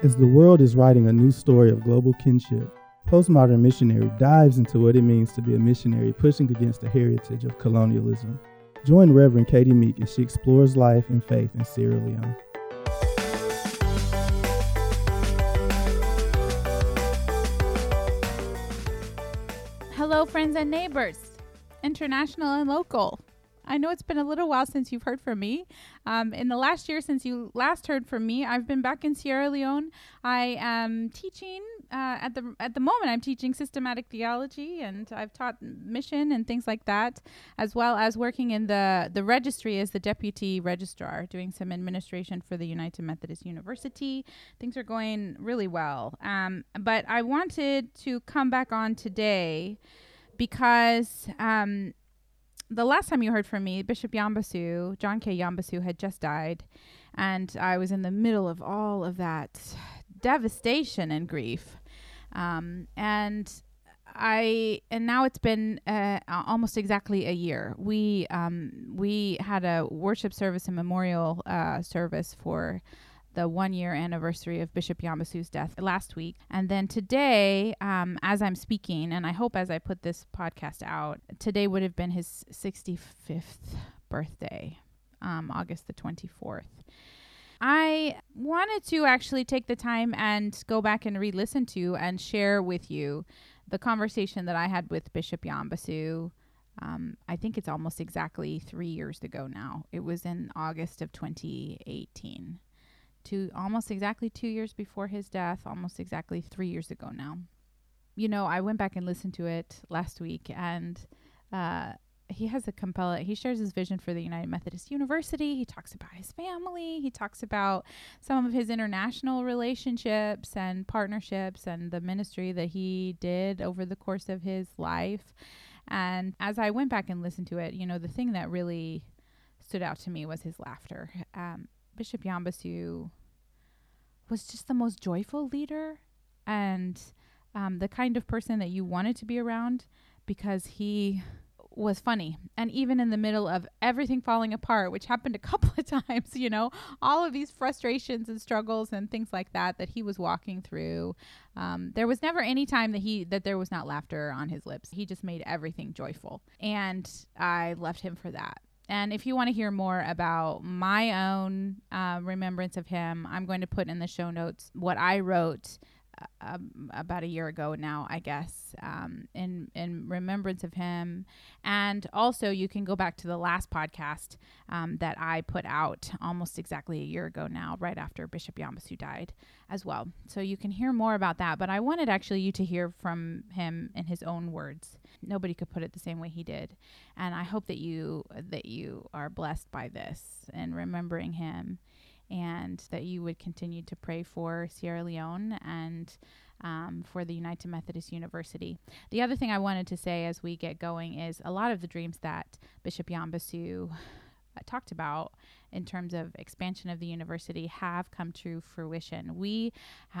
As the world is writing a new story of global kinship, Postmodern Missionary dives into what it means to be a missionary pushing against the heritage of colonialism. Join Reverend Katie Meek as she explores life and faith in Sierra Leone. Hello, friends and neighbors, international and local. I know it's been a little while since you've heard from me. Um, in the last year since you last heard from me, I've been back in Sierra Leone. I am teaching uh, at the at the moment. I'm teaching systematic theology, and I've taught mission and things like that, as well as working in the the registry as the deputy registrar, doing some administration for the United Methodist University. Things are going really well. Um, but I wanted to come back on today because um, the last time you heard from me, Bishop Yambasu, John K. Yambasu, had just died, and I was in the middle of all of that devastation and grief. Um, and I and now it's been uh, almost exactly a year. We um, we had a worship service and memorial uh, service for the one year anniversary of Bishop Yambasu's death last week. And then today, um, as I'm speaking, and I hope as I put this podcast out, today would have been his 65th birthday, um, August the 24th. I wanted to actually take the time and go back and re listen to and share with you the conversation that I had with Bishop Yambasu. Um, I think it's almost exactly three years ago now. It was in August of 2018 almost exactly two years before his death, almost exactly three years ago now. You know, I went back and listened to it last week, and uh, he has a compelling. He shares his vision for the United Methodist University. He talks about his family. He talks about some of his international relationships and partnerships and the ministry that he did over the course of his life. And as I went back and listened to it, you know, the thing that really stood out to me was his laughter. Um, Bishop Yambasu was just the most joyful leader and um, the kind of person that you wanted to be around because he was funny. And even in the middle of everything falling apart, which happened a couple of times, you know, all of these frustrations and struggles and things like that that he was walking through, um, there was never any time that he that there was not laughter on his lips. He just made everything joyful, and I loved him for that. And if you want to hear more about my own uh, remembrance of him, I'm going to put in the show notes what I wrote um, about a year ago now, I guess, um, in in remembrance of him. And also, you can go back to the last podcast um, that I put out almost exactly a year ago now, right after Bishop Yambasu died, as well. So you can hear more about that. But I wanted actually you to hear from him in his own words. Nobody could put it the same way he did, and I hope that you that you are blessed by this and remembering him and that you would continue to pray for Sierra Leone and um, for the United Methodist University. The other thing I wanted to say as we get going is a lot of the dreams that Bishop Yambasu uh, talked about in terms of expansion of the university have come to fruition. We,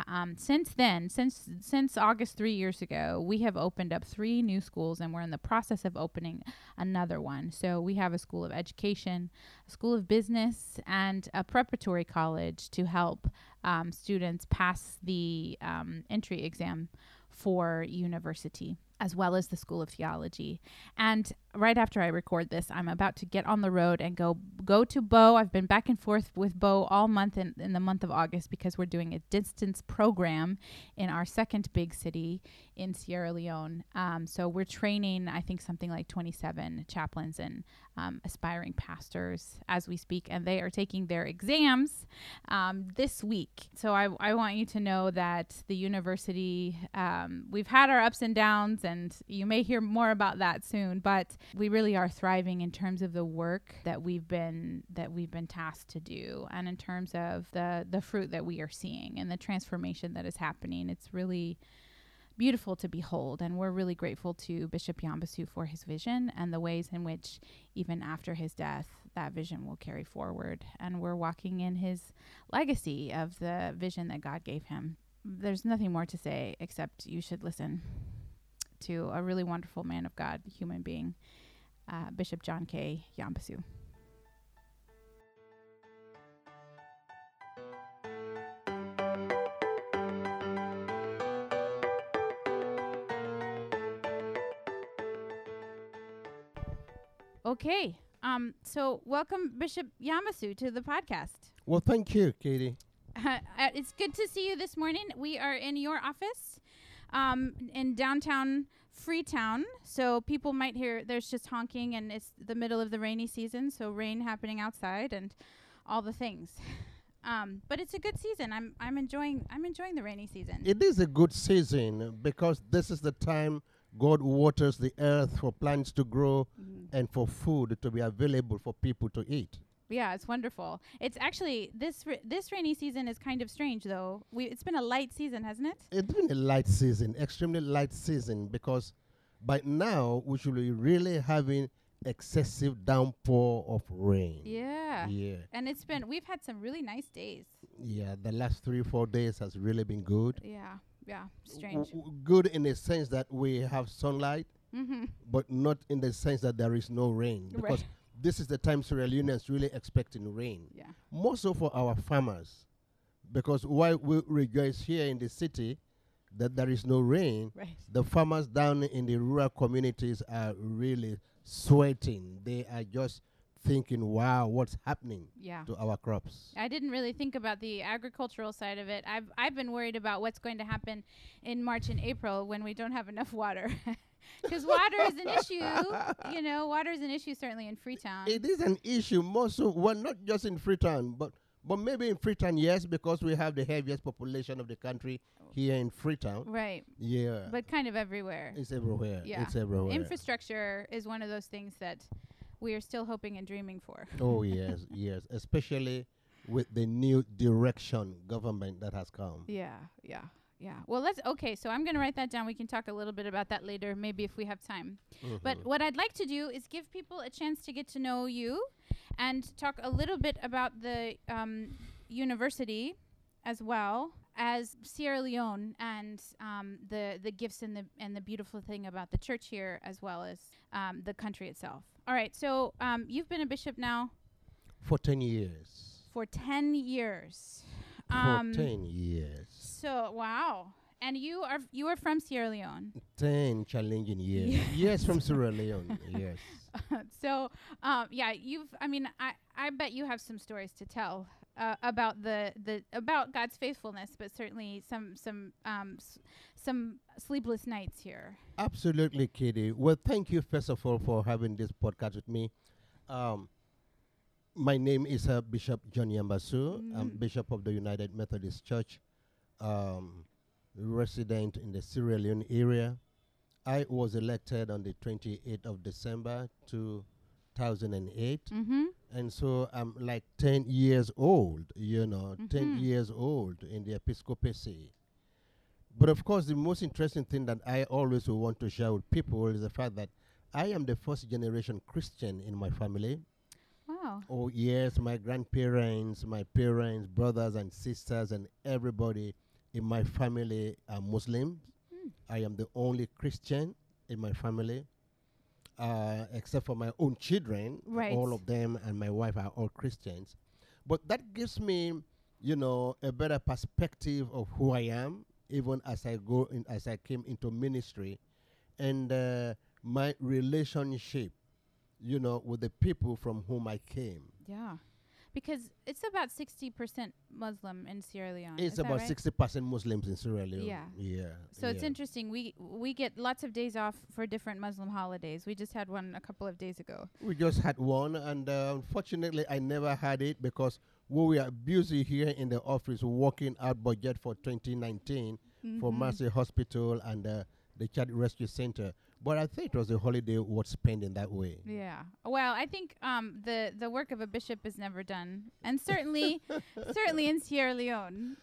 um, since then, since since August three years ago, we have opened up three new schools, and we're in the process of opening another one. So we have a school of education, a school of business, and a preparatory college to help um, students pass the um, entry exam for university as well as the School of Theology. And right after I record this, I'm about to get on the road and go go to Bo. I've been back and forth with Bo all month in, in the month of August because we're doing a distance program in our second big city in Sierra Leone. Um, so we're training, I think, something like 27 chaplains and um, aspiring pastors as we speak, and they are taking their exams um, this week. So I, I want you to know that the university, um, we've had our ups and downs, and you may hear more about that soon, but we really are thriving in terms of the work that we've been that we've been tasked to do, and in terms of the the fruit that we are seeing and the transformation that is happening. It's really beautiful to behold. And we're really grateful to Bishop Yambasu for his vision and the ways in which, even after his death, that vision will carry forward. And we're walking in his legacy of the vision that God gave him. There's nothing more to say except you should listen to a really wonderful man of God, human being, uh, Bishop John K. Yambasu. Okay. Um, so, welcome, Bishop Yambasu, to the podcast. Well, thank you, Katie. Uh, it's good to see you this morning. We are in your office um, in downtown Freetown. So people might hear there's just honking, and it's the middle of the rainy season, so rain happening outside and all the things. Um, but it's a good season. I'm I'm enjoying I'm enjoying the rainy season. It is a good season because this is the time God waters the earth for plants to grow Mhm. and for food to be available for people to eat. Yeah, it's wonderful. It's actually this ra- this rainy season is kind of strange though. We it's been a light season, hasn't it? It's been a light season, extremely light season, because by now we should be really having excessive downpour of rain. Yeah. Yeah. And it's been we've had some really nice days. Yeah, the last three, four days has really been good. Yeah. Yeah. Strange. W- good in the sense that we have sunlight, mm-hmm. but not in the sense that there is no rain. Because Right. This is the time Sierra Leone is really expecting rain. Yeah. More so for our farmers. Because while we rejoice here in the city that there is no rain, Right. the farmers down in the rural communities are really sweating. They are just thinking, wow, what's happening Yeah. to our crops? I didn't really think about the agricultural side of it. I've I've been worried about what's going to happen in March and April when we don't have enough water. Because water is an issue, you know. Water is an issue certainly in Freetown. It is an issue more so, well, not just in Freetown, but but maybe in Freetown, yes, because we have the heaviest population of the country here in Freetown. right, Yeah, but kind of everywhere. it's everywhere. Yeah. It's everywhere. Infrastructure is one of those things that we are still hoping and dreaming for. oh yes, yes, especially with the new direction government that has come. Yeah, yeah, yeah. Well, let's okay. So I'm going to write that down. We can talk a little bit about that later, maybe if we have time. But Mhm. what I'd like to do is give people a chance to get to know you and talk a little bit about the um, university as well as Sierra Leone and um, the the gifts and the and the beautiful thing about the church here as well as um, the country itself. All right, so um, you've been a bishop now for ten years. for ten years. For ten years. So wow, and you are you are from Sierra Leone. Ten challenging years. yes, from Sierra Leone. Yes. so um, yeah, you've. I mean, I I bet you have some stories to tell uh, about the the about God's faithfulness, but certainly some some um s- some sleepless nights here. Absolutely, Katie. Well, thank you first of all for having this podcast with me. Um, my name is uh, Bishop John Yambasu. I'm Mm. Bishop of the United Methodist Church, um, resident in the Sierra Leone area. I was elected on the 28th of December 2008, Mm-hmm. and so I'm like 10 years old. You know, 10 Mhm. years old in the episcopacy. But of course, the most interesting thing that I always will want to share with people is the fact that I am the first generation Christian in my family. Wow. Oh, yes, my grandparents, my parents, brothers and sisters, and everybody in my family are Muslims. Hmm. I am the only Christian in my family, uh, except for my own children. Right. All of them and my wife are all Christians. But that gives me, you know, a better perspective of who I am, even as I go in, as I came into ministry, and uh, my relationship, you know, with the people from whom I came. Yeah. Because it's about 60% Muslim in Sierra Leone. It's about right? sixty percent Muslims in Sierra Leone. Yeah. yeah. So it's interesting. We we get lots of days off for different Muslim holidays. We just had one a couple of days ago. We just had one, and uh, unfortunately, I never had it because we were busy here in the office working out budget for 2019 for Mhm. Mercy Hospital and uh, the Child Rescue Center. But I think it was a holiday worth spending that way. Yeah. Well, I think um, the the work of a bishop is never done, and certainly certainly in Sierra Leone,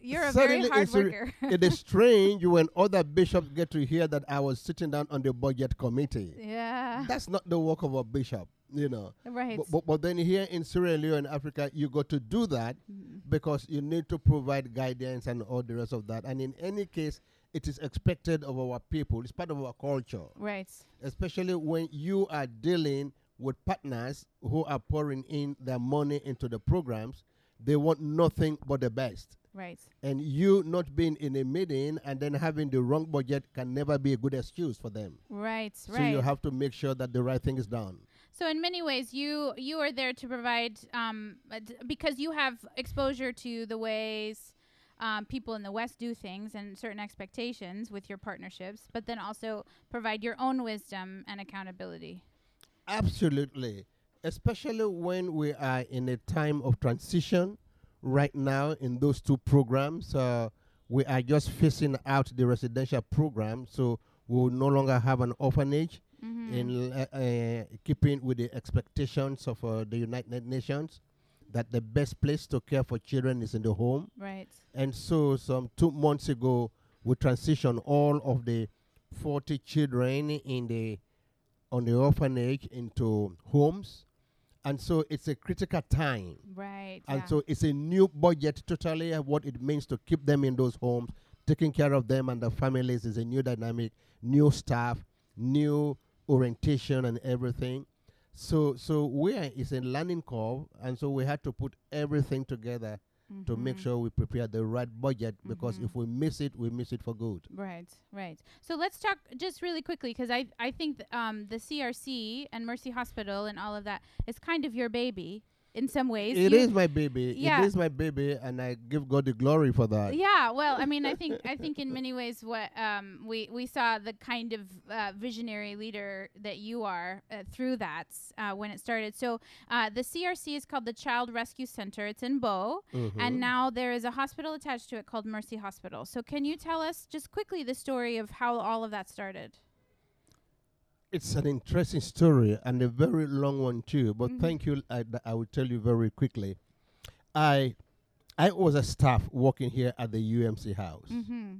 you're a very hard worker. it is strange when other bishops get to hear that I was sitting down on the budget committee. yeah. That's not the work of a bishop, you know. right. But, but, but then here in Sierra Leone, Africa, you got to do that Mhm. because you need to provide guidance and all the rest of that. And in any case, it is expected of our people. It's part of our culture, Right. especially when you are dealing with partners who are pouring in their money into the programs. They want nothing but the best. Right. And you not being in a meeting and then having the wrong budget can never be a good excuse for them. Right. So right. you have to make sure that the right thing is done. So in many ways, you you are there to provide um, uh, because you have exposure to the ways um, people in the West do things and certain expectations with your partnerships, but then also provide your own wisdom and accountability. Absolutely. Especially when we are in a time of transition right now in those two programs. Uh, we are just phasing out the residential program, so we will no longer have an orphanage Mm-hmm. in uh, uh, keeping with the expectations of uh, the United Nations that the best place to care for children is in the home. right. And so, some two months ago, we transitioned all of the 40 children in the on the orphanage into homes. And so, it's a critical time. Right. And yeah. so, it's a new budget totally of what it means to keep them in those homes, taking care of them and their families is a new dynamic, new staff, new orientation, and everything. So, so we are is a learning curve, and so we had to put everything together to make Mhm. sure we prepare the right budget because Mhm. if we miss it, we miss it for good. Right, right. So let's talk just really quickly because I I think th- um, the CRC and Mercy Hospital and all of that is kind of your baby in some ways. It You- is my baby. Yeah. It is my baby, and I give God the glory for that. Yeah, well, I mean, I think I think in many ways what um, we we saw the kind of uh, visionary leader that you are uh, through that uh, when it started. So uh, the CRC is called the Child Rescue Center. It's in Bo, Mhm. and now there is a hospital attached to it called Mercy Hospital. So can you tell us just quickly the story of how all of that started? It's an interesting story and a very long one too. But Mhm. thank you. I, I will tell you very quickly. I I was a staff working here at the UMC house, Mm-hmm.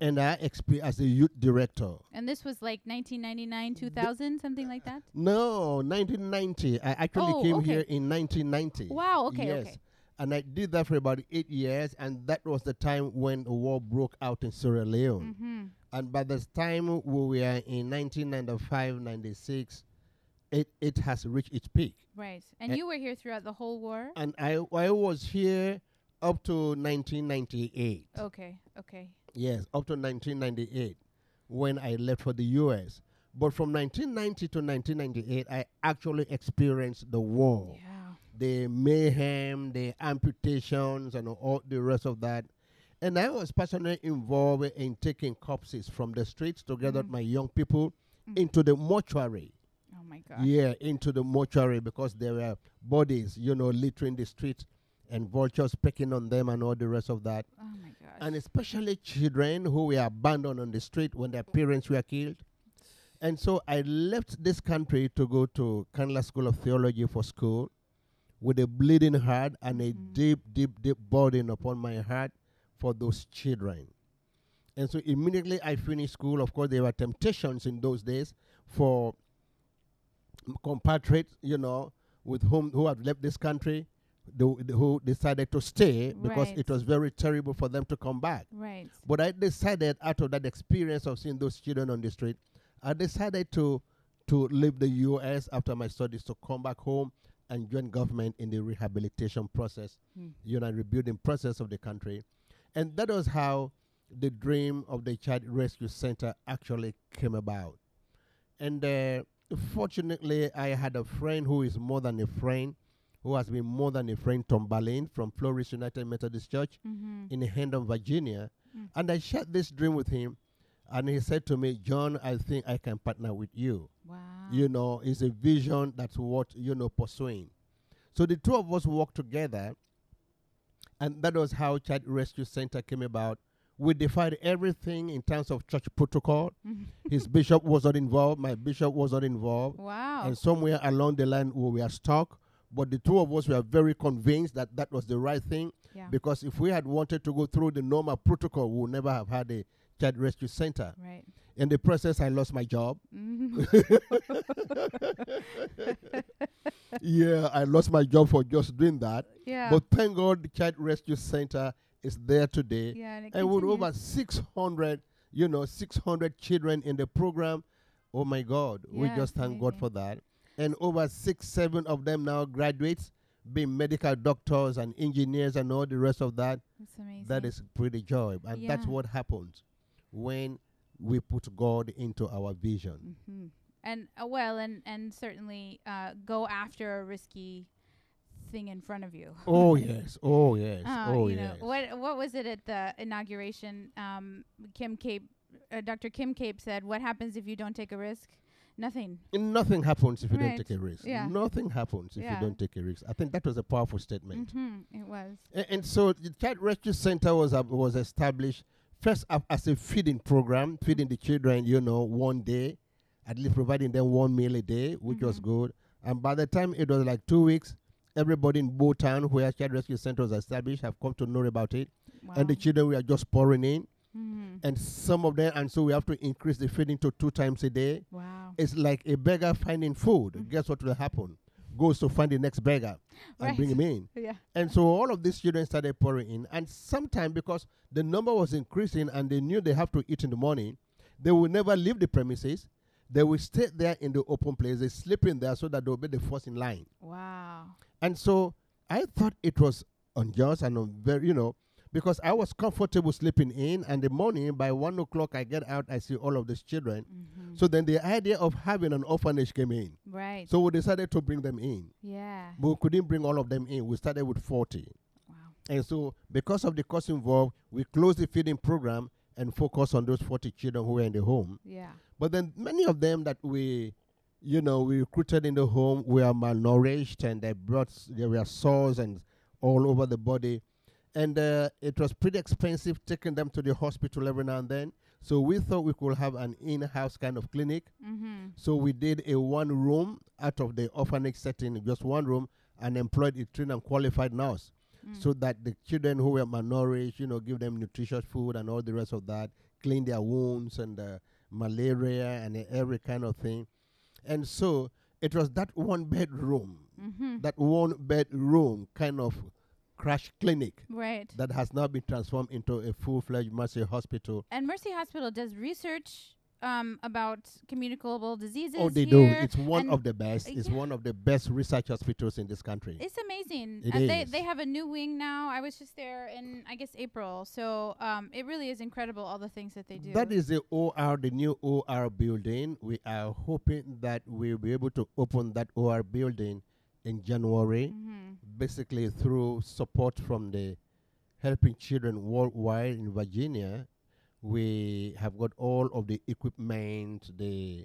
and I expe- as a youth director. And this was like 1999, 2000, something like that. No, 1990. I actually Oh, came okay. here in 1990. Wow. Okay. yes. Okay. And I did that for about eight years, and that was the time when the war broke out in Sierra Leone. Mm-hmm. And by the time we were in 1995, 96, it, it has reached its peak. Right. And you were here throughout the whole war. And I, I was here up to 1998. Okay. Okay. Yes, up to 1998 when I left for the US. But from 1990 to 1998, I actually experienced the war. Yeah. the mayhem, the amputations, and all the rest of that. And I was personally involved in taking corpses from the streets together with Mhm. my young people Mhm. into the mortuary. Oh my gosh. Yeah, into the mortuary because there were bodies, you know, littering the streets and vultures pecking on them and all the rest of that. Oh my gosh. And especially children who were abandoned on the street when their parents were killed. And so I left this country to go to Candler School of Theology for school with a bleeding heart and a Mhm. deep, deep, deep burden upon my heart for those children. And so immediately I finished school. Of course, there were temptations in those days for compatriots, you know, with whom who had left this country, tho- who decided to stay because Right. it was very terrible for them to come back. right. But I decided out of that experience of seeing those children on the street, I decided to to leave the U.S. after my studies to come back home and join government in the rehabilitation process, Hmm. you know, rebuilding process of the country, and that was how the dream of the Child Rescue Center actually came about. And uh, fortunately, I had a friend who is more than a friend, who has been more than a friend, Tom Berlin from Floris United Methodist Church Mm-hmm. in Herndon, Virginia. Mm. And I shared this dream with him. And he said to me, John, I think I can partner with you. Wow. You know, it's a vision that's what, you know, pursuing. So the two of us worked together. And that was how Child Rescue Center came about. We defied everything in terms of church protocol. His bishop was not involved. My bishop was not involved. wow. And somewhere along the line, we were stuck. But the two of us were very convinced that that was the right thing yeah. because if we had wanted to go through the normal protocol, we would never have had a child rescue center. right. In the process, I lost my job. Mhm. yeah, I lost my job for just doing that. yeah. But thank God, the child rescue center is there today, yeah. And, and with over 600, you know, 600 children in the program. Oh my God, we just thank God for that. And over six, seven of them now graduates, being medical doctors and engineers and all the rest of that. That's amazing. That is pretty joy. And that's what happens when we put God into our vision. hmm and uh, well, and and certainly uh, go after a risky thing in front of you. Oh yes, oh yes, Uh, oh you yes. know what? What was it at the inauguration? Um, Kim Cape, uh, Dr. Kim Cape said, "What happens if you don't take a risk? Nothing." Nothing happens if you Right. don't take a risk. Yeah. Nothing happens if Yeah. you don't take a risk. I think that was a powerful statement. Mm-hmm. It was. A- And, so the Child Rescue Center was uh, was established first up as a feeding program, feeding the children, you know, one day, at least providing them one meal a day, which was Mhm. good. And by the time it was like two weeks, everybody in Bo Town, where Child Rescue Center was established, have come to know about it. Wow. And the children were just pouring in. Mhm. And some of them, and so we have to increase the feeding to two times a day. Wow. It's like a beggar finding food. Mm. Guess what will happen? Goes to find the next beggar and bring him in. Yeah. And so all of these children started pouring in. And sometime because the number was increasing and they knew they have to eat in the morning, they will never leave the premises. They will stay there in the open place. They sleep in there so that they'll be the first in line. Wow. And so I thought it was unjust and very, you know, because I was comfortable sleeping in, and the morning by one o'clock I get out, I see all of these children. Mm-hmm. So then the idea of having an orphanage came in. right. So we decided to bring them in, yeah. but we couldn't bring all of them in. We started with 40. Wow. And so, because of the cost involved, we closed the feeding program and focused on those 40 children who were in the home. Yeah. But then, many of them that we, you know, we recruited in the home were malnourished and they brought, there were sores and all over the body. And uh, it was pretty expensive taking them to the hospital every now and then. So we thought we could have an in-house kind of clinic. Mm-hmm. So we did a one room out of the orphanage setting, just one room, and employed a trained and qualified nurse Mm. so that the children who were malnourished, you know, give them nutritious food and all the rest of that, clean their wounds and uh, malaria and uh, every kind of thing. And so it was that one bedroom, Mm-hmm. that one bedroom kind of crash clinic right. that has now been transformed into a full-fledged Mercy hospital. And Mercy Hospital does research um, about communicable diseases. oh, they do. It's one and of the best. It's yeah. one of the best research hospitals in this country. It's amazing. It and they is. they have a new wing now. I was just there in I guess April. So um, it really is incredible all the things that they do. That is the OR, the new OR building. We are hoping that we'll be able to open that OR building in January, hmm basically through support from the Helping Children Worldwide in Virginia. We have got all of the equipment, the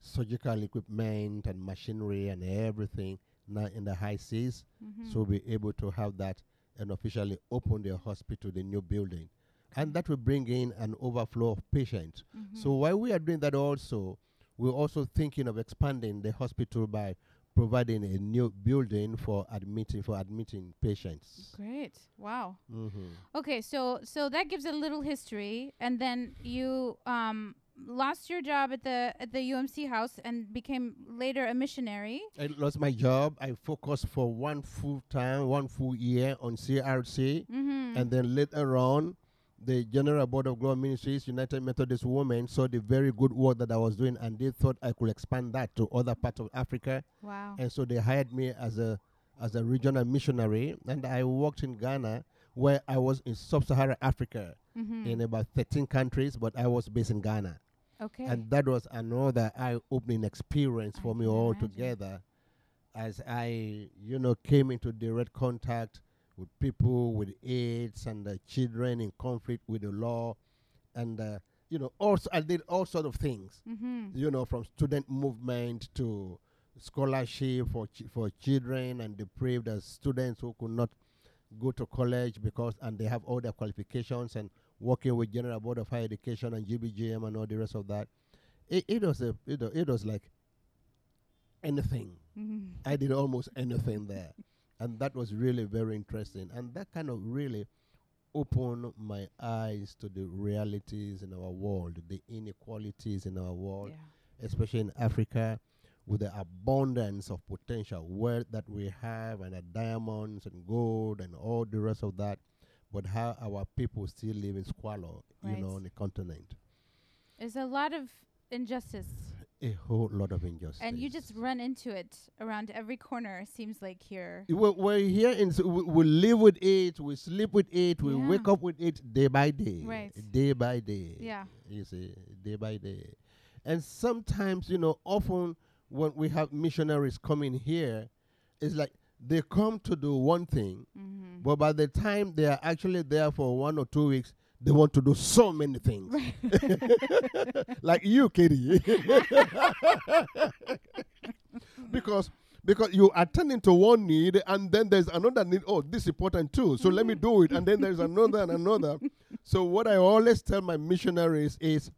surgical equipment and machinery and everything now in the high seas. hmm So we'll be able to have that and officially open the hospital, the new building. And that will bring in an overflow of patients. Mm-hmm. So while we are doing that also, we're also thinking of expanding the hospital by providing a new building for admitting for admitting patients. Great. Wow. Mm-hmm. Okay, so so that gives a little history, and then you um, lost your job at the at the UMC house and became later a missionary. I lost my job. I focused for one full time, one full year on CRC, Mm-hmm. and then later on, the General Board of Global Ministries, United Methodist Women, saw the very good work that I was doing, and they thought I could expand that to other parts of Africa, wow. and so they hired me as a as a regional missionary, and I worked in Ghana, where I was in Sub-Saharan Africa Mm-hmm. in about 13 countries, but I was based in Ghana, okay. and that was another eye-opening experience I for me altogether, as I you know came into direct contact with people with AIDS and uh, children in conflict with the law, and uh, you know also I did all sort of things mm-hmm. you know, from student movement to scholarship for ch- for children and deprived as students who could not go to college because and they have all their qualifications and working with General Board of Higher Education and GBGM and all the rest of that. It, it was a it, it was like anything. Mm-hmm. I did almost anything there, and that was really very interesting. And that kind of really opened my eyes to the realities in our world, the inequalities in our world Yeah. especially in Africa, with the abundance of potential wealth that we have, and the diamonds and gold and all the rest of that, but how our people still live in squalor, you know, on the continent. There's a lot of injustice, A whole lot of injustice. and you just run into it around every corner. Seems like here. We're, we're here and s- we, we live with it, we sleep with it, we Yeah. wake up with it day by day. Right. Day by day. Yeah. You see, day by day. And sometimes, you know, often when we have missionaries coming here, it's like they come to do one thing, Mm-hmm. but by the time they are actually there for one or two weeks, they want to do so many things. like you, Katie. because because you are tending to one need and then there's another need. Oh, this is important too. So let me do it. And then there's another and another. So what I always tell my missionaries is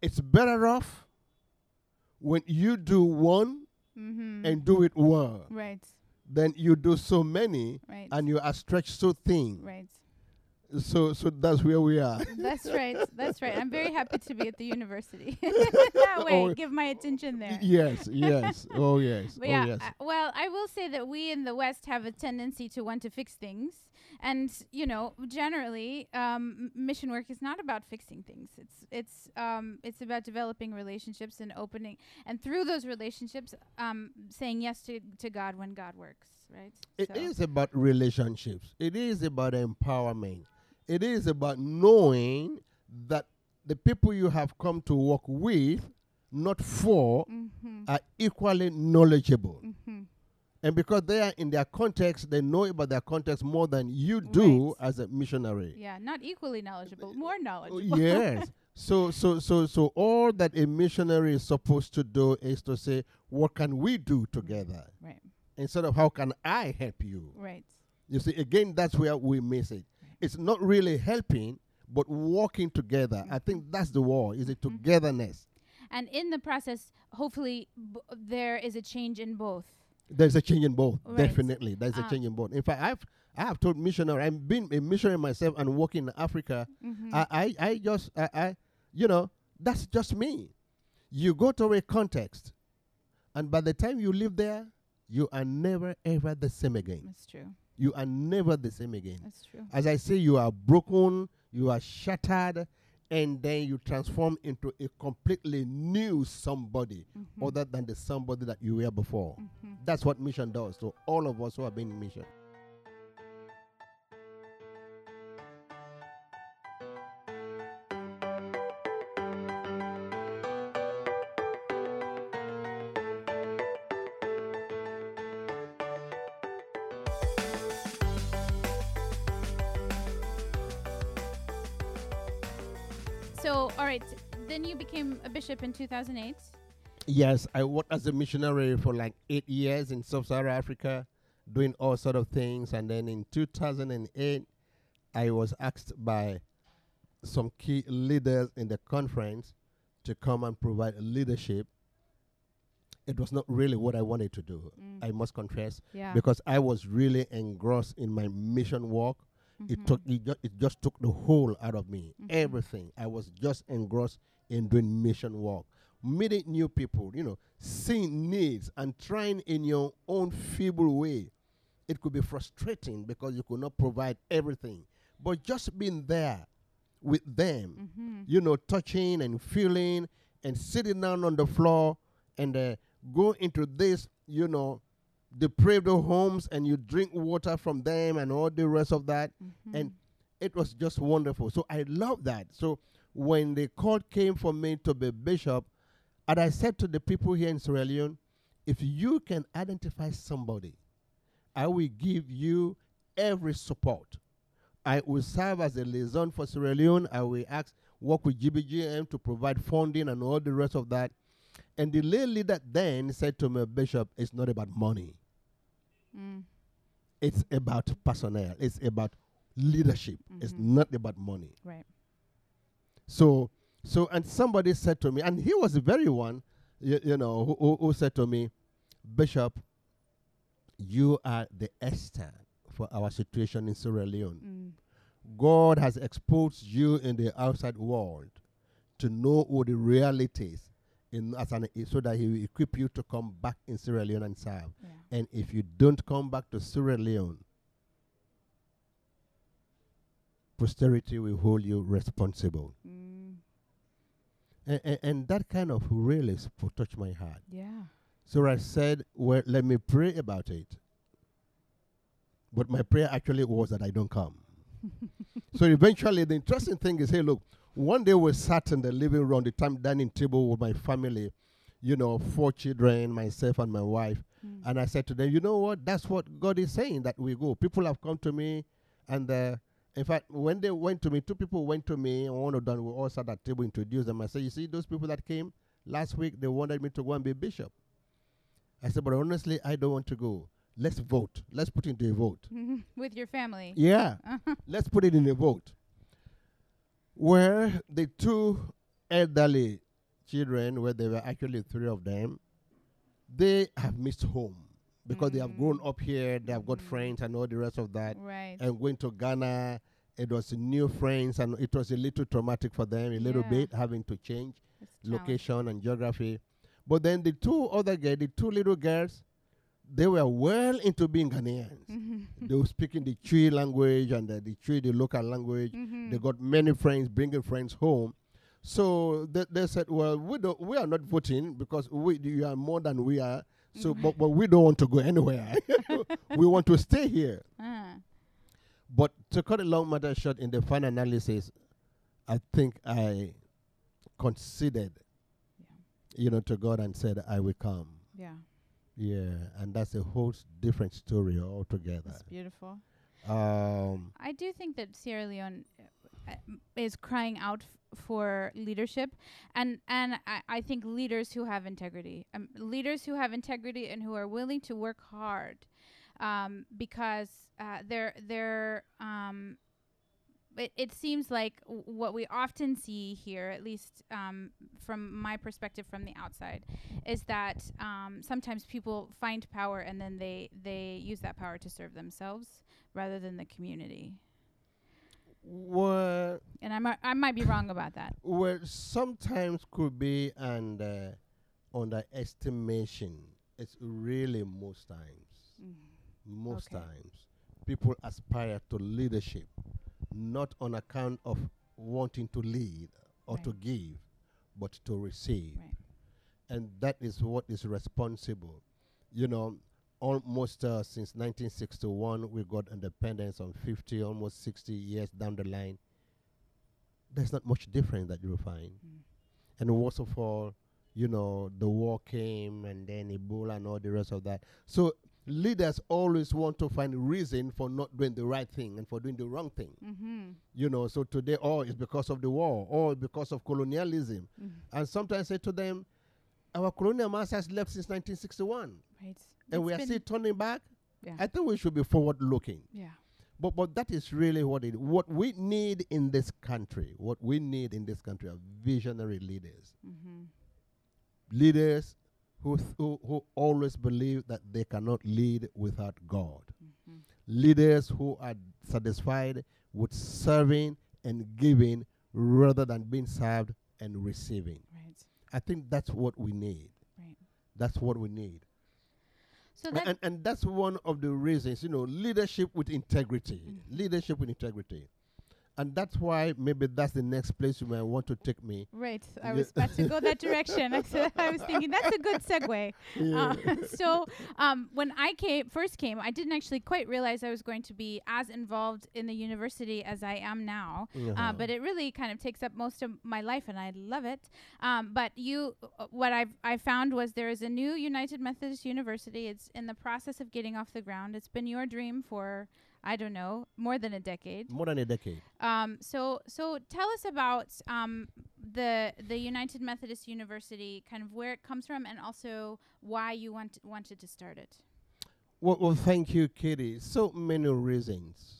it's better off when you do one Mm-hmm. and do it well right. than you do so many Right. and you are stretched so thin. right. So so that's where we are. That's right. That's right. I'm very happy to be at the university. that way, Oh. give my attention there. yes, yes. Oh yes. But oh yeah, yes. I- well, I will say that we in the West have a tendency to want to fix things, and you know, generally, um, mission work is not about fixing things. It's it's um, it's about developing relationships and opening, and through those relationships, um, saying yes to to God when God works. Right. It So- is about relationships. It is about empowerment. It is about knowing that the people you have come to work with, not for, Mhm. are equally knowledgeable. Mhm. And because they are in their context, they know about their context more than you do Right. as a missionary. Yeah, not equally knowledgeable, more Oh, knowledgeable. yes. So so so so all that a missionary is supposed to do is to say, what can we do together? right. Instead of how can I help you? Right. You see, again, that's where we miss it. It's not really helping, but working together. I think that's the war. Is it Mhm. togetherness? And in the process, hopefully, b- there is a change in both. There's a change in both. Right. Definitely, there's a Uh, change in both. In fact, I've I have told missionary. I've been a missionary myself and working in Africa. Mhm. I, I I just I, I you know that's just me. You go to a context, and by the time you live there, you are never ever the same again. That's true. You are never the same again. That's true. As I say, you are broken, you are shattered, and then you transform into a completely new somebody Mhm. other than the somebody that you were before. Mhm. That's what mission does to all of us who have been in mission. Then you became a bishop in 2008. Yes, I worked as a missionary for like eight years in sub-Saharan Africa, doing all sort of things. And then in 2008, I was asked by some key leaders in the conference to come and provide leadership. It was not really what I wanted to do, Mm. I must confess, yeah. because I was really engrossed in my mission work. It Mhm. took it, ju- it just took the whole out of me. Mhm. Everything. I was just engrossed in doing mission work, meeting new people, you know, seeing needs and trying in your own feeble way. It could be frustrating because you could not provide everything, but just being there with them, Mhm. you know, touching and feeling and sitting down on the floor and uh, go into this, you know, depraved homes and you drink water from them and all the rest of that Mhm. and it was just wonderful. So I love that. So when the call came for me to be bishop, and I said to the people here in Sierra Leone, if you can identify somebody, I will give you every support. I will serve as a liaison for Sierra Leone. I will ask, work with GBGM to provide funding and all the rest of that. And the lay leader then said to me, Bishop, it's not about money. Mm. It's about personnel. It's about leadership. It's Mhm. not about money. Right. So, so, and somebody said to me, and he was the very one, you, you know, who, who, who said to me, Bishop, you are the Esther for our situation in Sierra Leone. Mm. God has exposed you in the outside world to know what the realities in as an so that He will equip you to come back in Sierra Leone and serve. Yeah. And if you don't come back to Sierra Leone, posterity will hold you responsible. Mm. And, and, and that kind of really touched my heart. Yeah. So I said, well, let me pray about it. But my prayer actually was that I don't come. so eventually, the interesting thing is, hey, look, one day we sat in the living room, the time dining table with my family, you know, four children, myself and my wife. Mm. And I said to them, you know what? That's what God is saying that we go. People have come to me, and uh, in fact, when they went to me, two people went to me, and one of them we all sat at table, introduced them. I said, you see, those people that came last week, they wanted me to go and be bishop. I said, but honestly, I don't want to go. Let's vote. Let's put into a vote. With your family. Yeah. Uh-huh. Let's put it in a vote. Where the two elderly children, where there were actually three of them, they have missed home because they have grown Mm. up here, they have got Mhm. friends and all the rest of that. Right. And going to Ghana, it was new friends and it was a little traumatic for them, a little Yeah. bit, having to change It's location and geography. But then the two other girls, the two little girls, they were well into being Ghanaians. They were speaking the Twi language and the, the Twi, the local language. Mhm. They got many friends, bringing friends home. So they, they said, "Well, we don't, we are not voting because we you are more than we are. So, but, but we don't want to go anywhere. we want to stay here." Ah. But to cut a long matter short, in the final analysis, I think I considered, you know, to God and said, "I will come." Yeah. Yeah, and that's a whole s- different story altogether. It's beautiful. Um, I do think that Sierra Leone uh, is crying out f- for leadership, and and I, I think leaders who have integrity, um, leaders who have integrity and who are willing to work hard, um, because uh, they're they're um, it, it seems like w- what we often see here, at least um, from my perspective from the outside, is that um, sometimes people find power and then they they use that power to serve themselves rather than the community. Well, And I might I might be wrong about that. well, sometimes could be an uh, underestimation. It's really most times. Most Okay. times, people aspire to leadership, not on account of wanting to lead or to give, but to receive. Right. and that is what is responsible. You know, almost uh, since 1961, we got independence on 50, almost 60 years down the line. There's not much difference that you'll find. Mm. And worst of all, you know, the war came and then Ebola and all the rest of that. So leaders always want to find reason for not doing the right thing and for doing the wrong thing. Mm-hmm. You know, so today, oh, it's because of the war, or because of colonialism. Mm-hmm. And sometimes I say to them, our colonial masters left since 1961, Right. And we are still turning back. Yeah. I think we should be forward looking. yeah. But but that is really what it what we need in this country. What we need in this country are visionary leaders. Mm-hmm. Leaders who th- who, who always believe that they cannot lead without God. Mm-hmm. Leaders who are satisfied with serving and giving rather than being served and receiving. Right. I think that's what we need. Right. That's what we need. So that and, and that's one of the reasons, you know, leadership with integrity. Mhm. Leadership with integrity. And that's why maybe that's the next place you might want to take me. right. I Yeah. was about to go that direction. I was thinking that's a good segue. Uh, so um, when I came first came, I didn't actually quite realize I was going to be as involved in the university as I am now. Uh, Uh-huh. but it really kind of takes up most of my life, and I love it. Um, but you, uh, what I've I found was there is a new United Methodist University. It's in the process of getting off the ground. It's been your dream for I don't know more than a decade. More than a decade. Um, so so tell us about um, the the United Methodist University, kind of where it comes from, and also why you want wanted to start it. Well, well, thank you, Katie. So many reasons.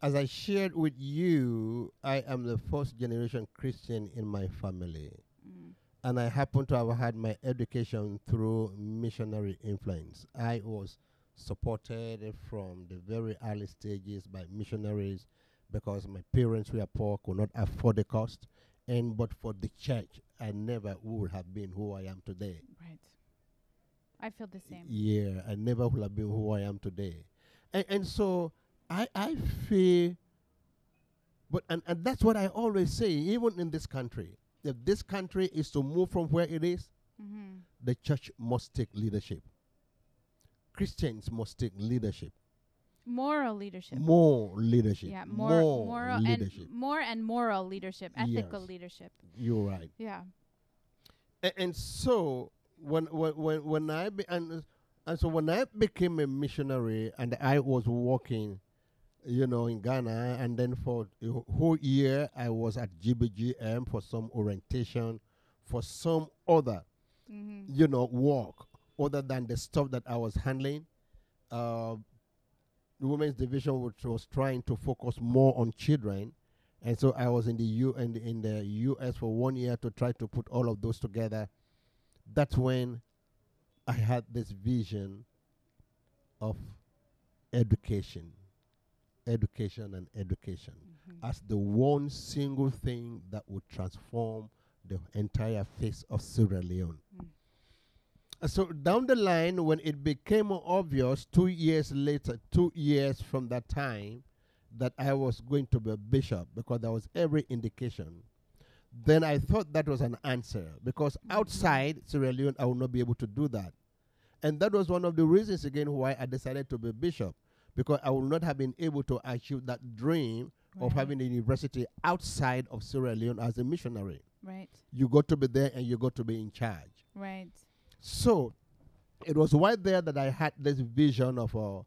As I shared with you, I am the first generation Christian in my family. Mm. and I happen to have had my education through missionary influence. I was supported from the very early stages by missionaries because my parents were poor, could not afford the cost, and but for the church, I never would have been who I am today. Right. I feel the same. Yeah, I never would have been who I am today. And, and so I, I feel, but and, and that's what I always say, even in this country. If this country is to move from where it is, Mm-hmm. the church must take leadership. Christians must take leadership. Moral leadership. more leadership. yeah, more, more moral leadership. and more and moral leadership, ethical Yes. leadership. You're right. Yeah. A- and so when when when, I be, and and so when I became a missionary and I was working, you know, in Ghana, and then for a whole year I was at GBGM for some orientation, for some other, Mm-hmm. you know, work other than the stuff that I was handling. Uh, the women's division which was trying to focus more on children, and so I was in the U the, in the U.S. for one year to try to put all of those together. That's when I had this vision of education, education and education Mm-hmm. as the one single thing that would transform the entire face of Sierra Leone. And so down the line, when it became obvious, two years later, two years from that time, that I was going to be a bishop because there was every indication, then I thought that was an answer because Mhm. outside Sierra Leone, I would not be able to do that. And that was one of the reasons again why I decided to be a bishop because I would not have been able to achieve that dream of having a university outside of Sierra Leone as a missionary. Right. You got to be there and you got to be in charge. Right. So it was right there that I had this vision of a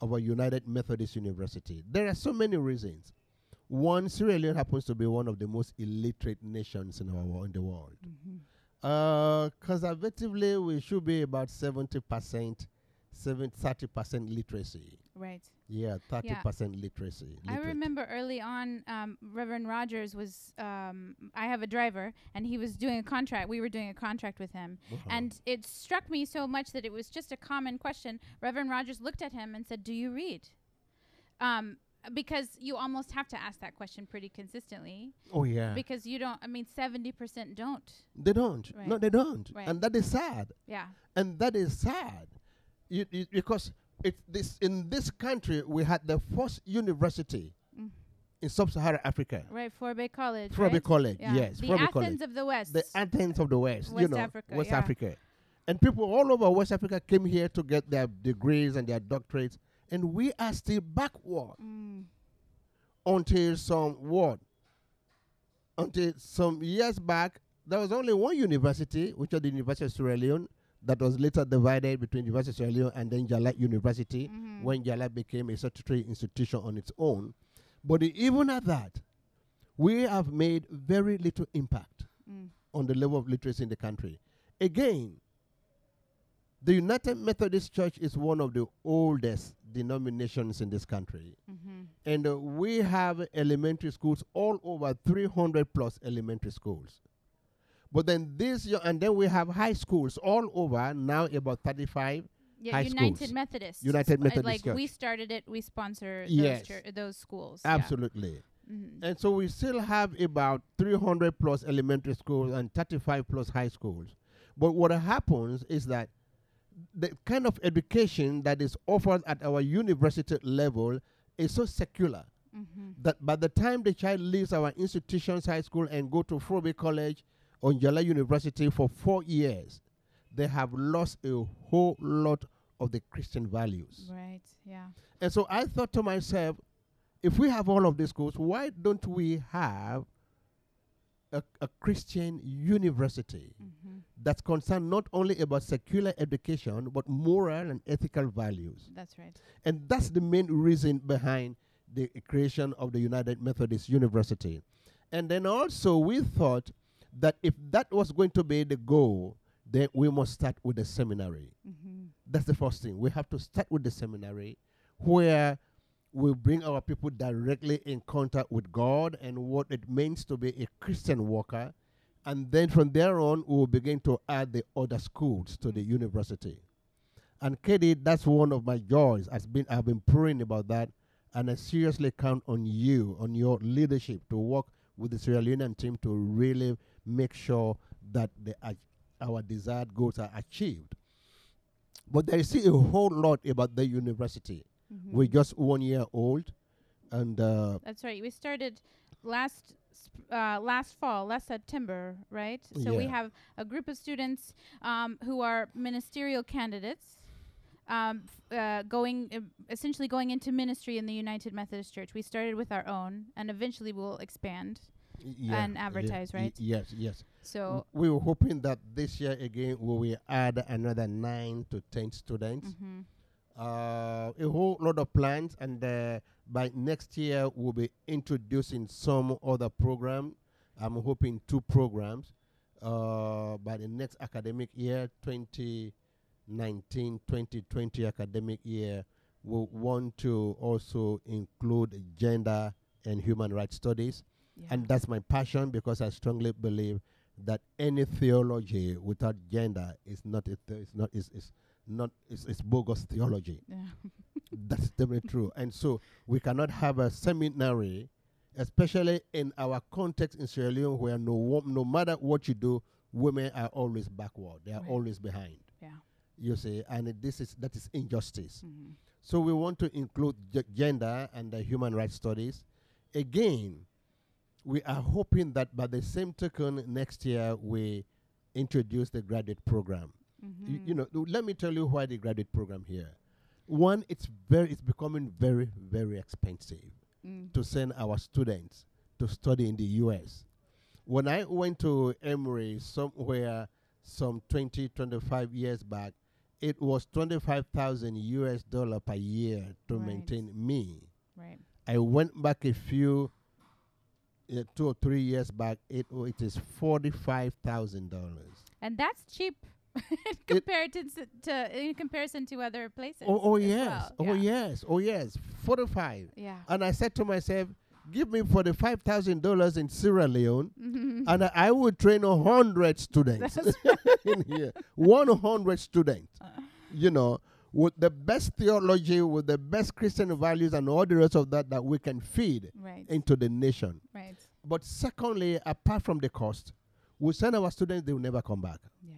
of a United Methodist University. There are so many reasons. One, Sierra Leone happens to be one of the most illiterate nations in our wo- in the world. Mm-hmm. Uh, conservatively, we should be about seventy percent, 30 percent literacy. Right. Yeah, thirty percent literacy. I literate. remember early on, um, Reverend Rogers was. Um, I have a driver, and he was doing a contract. We were doing a contract with him, Wow. and it struck me so much that it was just a common question. Reverend Rogers looked at him and said, "Do you read?" Um, because you almost have to ask that question pretty consistently, oh yeah, because you don't. I mean, seventy percent don't. they don't. No, they don't, Right. and that is sad. Yeah. and that is sad you, you- because it's this in this country we had the first university Mm. in sub-Saharan Africa, Right. Fourah Bay College. Fourah Bay right? College. Yeah. Yes, The Fourah Bay Athens College, of the West. the Athens of the West. you West know, Africa, West yeah. Africa, and people all over West Africa came here to get their degrees and their doctorates, and we are still backward Mm. until some what? Until some years back, there was only one university, which was the University of Sierra Leone, that was later divided between University of Sierra Leone and then Njala University Mhm. when Njala became a statutory institution on its own. But even at that, we have made very little impact Mm. on the level of literacy in the country. Again, the United Methodist Church is one of the oldest denominations in this country. Mm-hmm. And uh, we have elementary schools all over 300 plus elementary schools. But then this, year, and then we have high schools all over, now about 35. Yeah, High United schools. Methodist. United Methodist Like we started it, we sponsor Yes. those, chur- those schools. yeah. Absolutely. Mhm. And so we still have about 300 plus elementary schools and 35 plus high schools. But what happens is that the kind of education that is offered at our university level is so secular Mhm. that by the time the child leaves our institutions, high school, and go to Fourah Bay College or Njala University for four years, they have lost a whole lot of the Christian values. Right. Yeah. And so I thought to myself, if we have all of these schools, why don't we have a, a Christian university hmm that's concerned not only about secular education, but moral and ethical values? That's right. And that's the main reason behind the creation of the United Methodist University. And then also, we thought that if that was going to be the goal, then we must start with the seminary. Mm-hmm. That's the first thing. We have to start with the seminary where we bring our people directly in contact with God and what it means to be a Christian worker. And then from there on, we will begin to add the other schools to the university. And Katie, that's one of my joys. I've been, I've been praying about that. And I seriously count on you, on your leadership to work with the Sierra Leonean team to really make sure that the, ach- our desired goals are achieved. But there is still a whole lot about the university. Mm-hmm. We're just one year old, and uh, That's right. We started last uh, last fall, last September, right? So we have a group of students um, who are ministerial candidates. um, f- uh, going uh, essentially going into ministry in the United Methodist Church. We started with our own, and eventually we'll expand. Yeah, And advertise, y- right? yes, yes. So. we were hoping that this year again we will add another nine to ten students. mhm. Uh, a whole lot of plans, and uh, by next year we'll be introducing some other program. I'm hoping two programs. Uh, by the next academic year, 2019-2020 academic year, we'll want to also include gender and human rights studies. Yeah. And that's my passion because I strongly believe that any theology without gender is not a th- it's not is is not is, is bogus theology. yeah. That's definitely true. And so we cannot have a seminary, especially in our context in Sierra Leone, where no wo- no matter what you do, women are always backward. They are Right. always behind. yeah. You see, and it- this is that is injustice. Mhm. So we want to include g- gender and the human rights studies. Again, we are hoping that by the same token, next year we introduce the graduate program. You, you Mhm. know, let me tell you why the graduate program here. One, it's very, it's becoming very, very expensive Mm. to send our students to study in the U.S. When I went to Emory somewhere some 20, 25 years back, it was 25,000 US dollar per year to Right. maintain me. Right. I went back a few, uh, two or three years back, it, wa- it is $45,000. And that's cheap compared to, to in comparison to other places. Oh, oh yes. well. Oh yeah. yes. Oh yes. 45. Yeah. And I said to myself, give me $45,000 in Sierra Leone Mhm. and I- I would train a hundred students in here. One hundred students. Uh. You know, with the best theology, with the best Christian values, and all the rest of that that we can feed right. into the nation. right. But secondly, apart from the cost, we send our students; they will never come back, Yeah.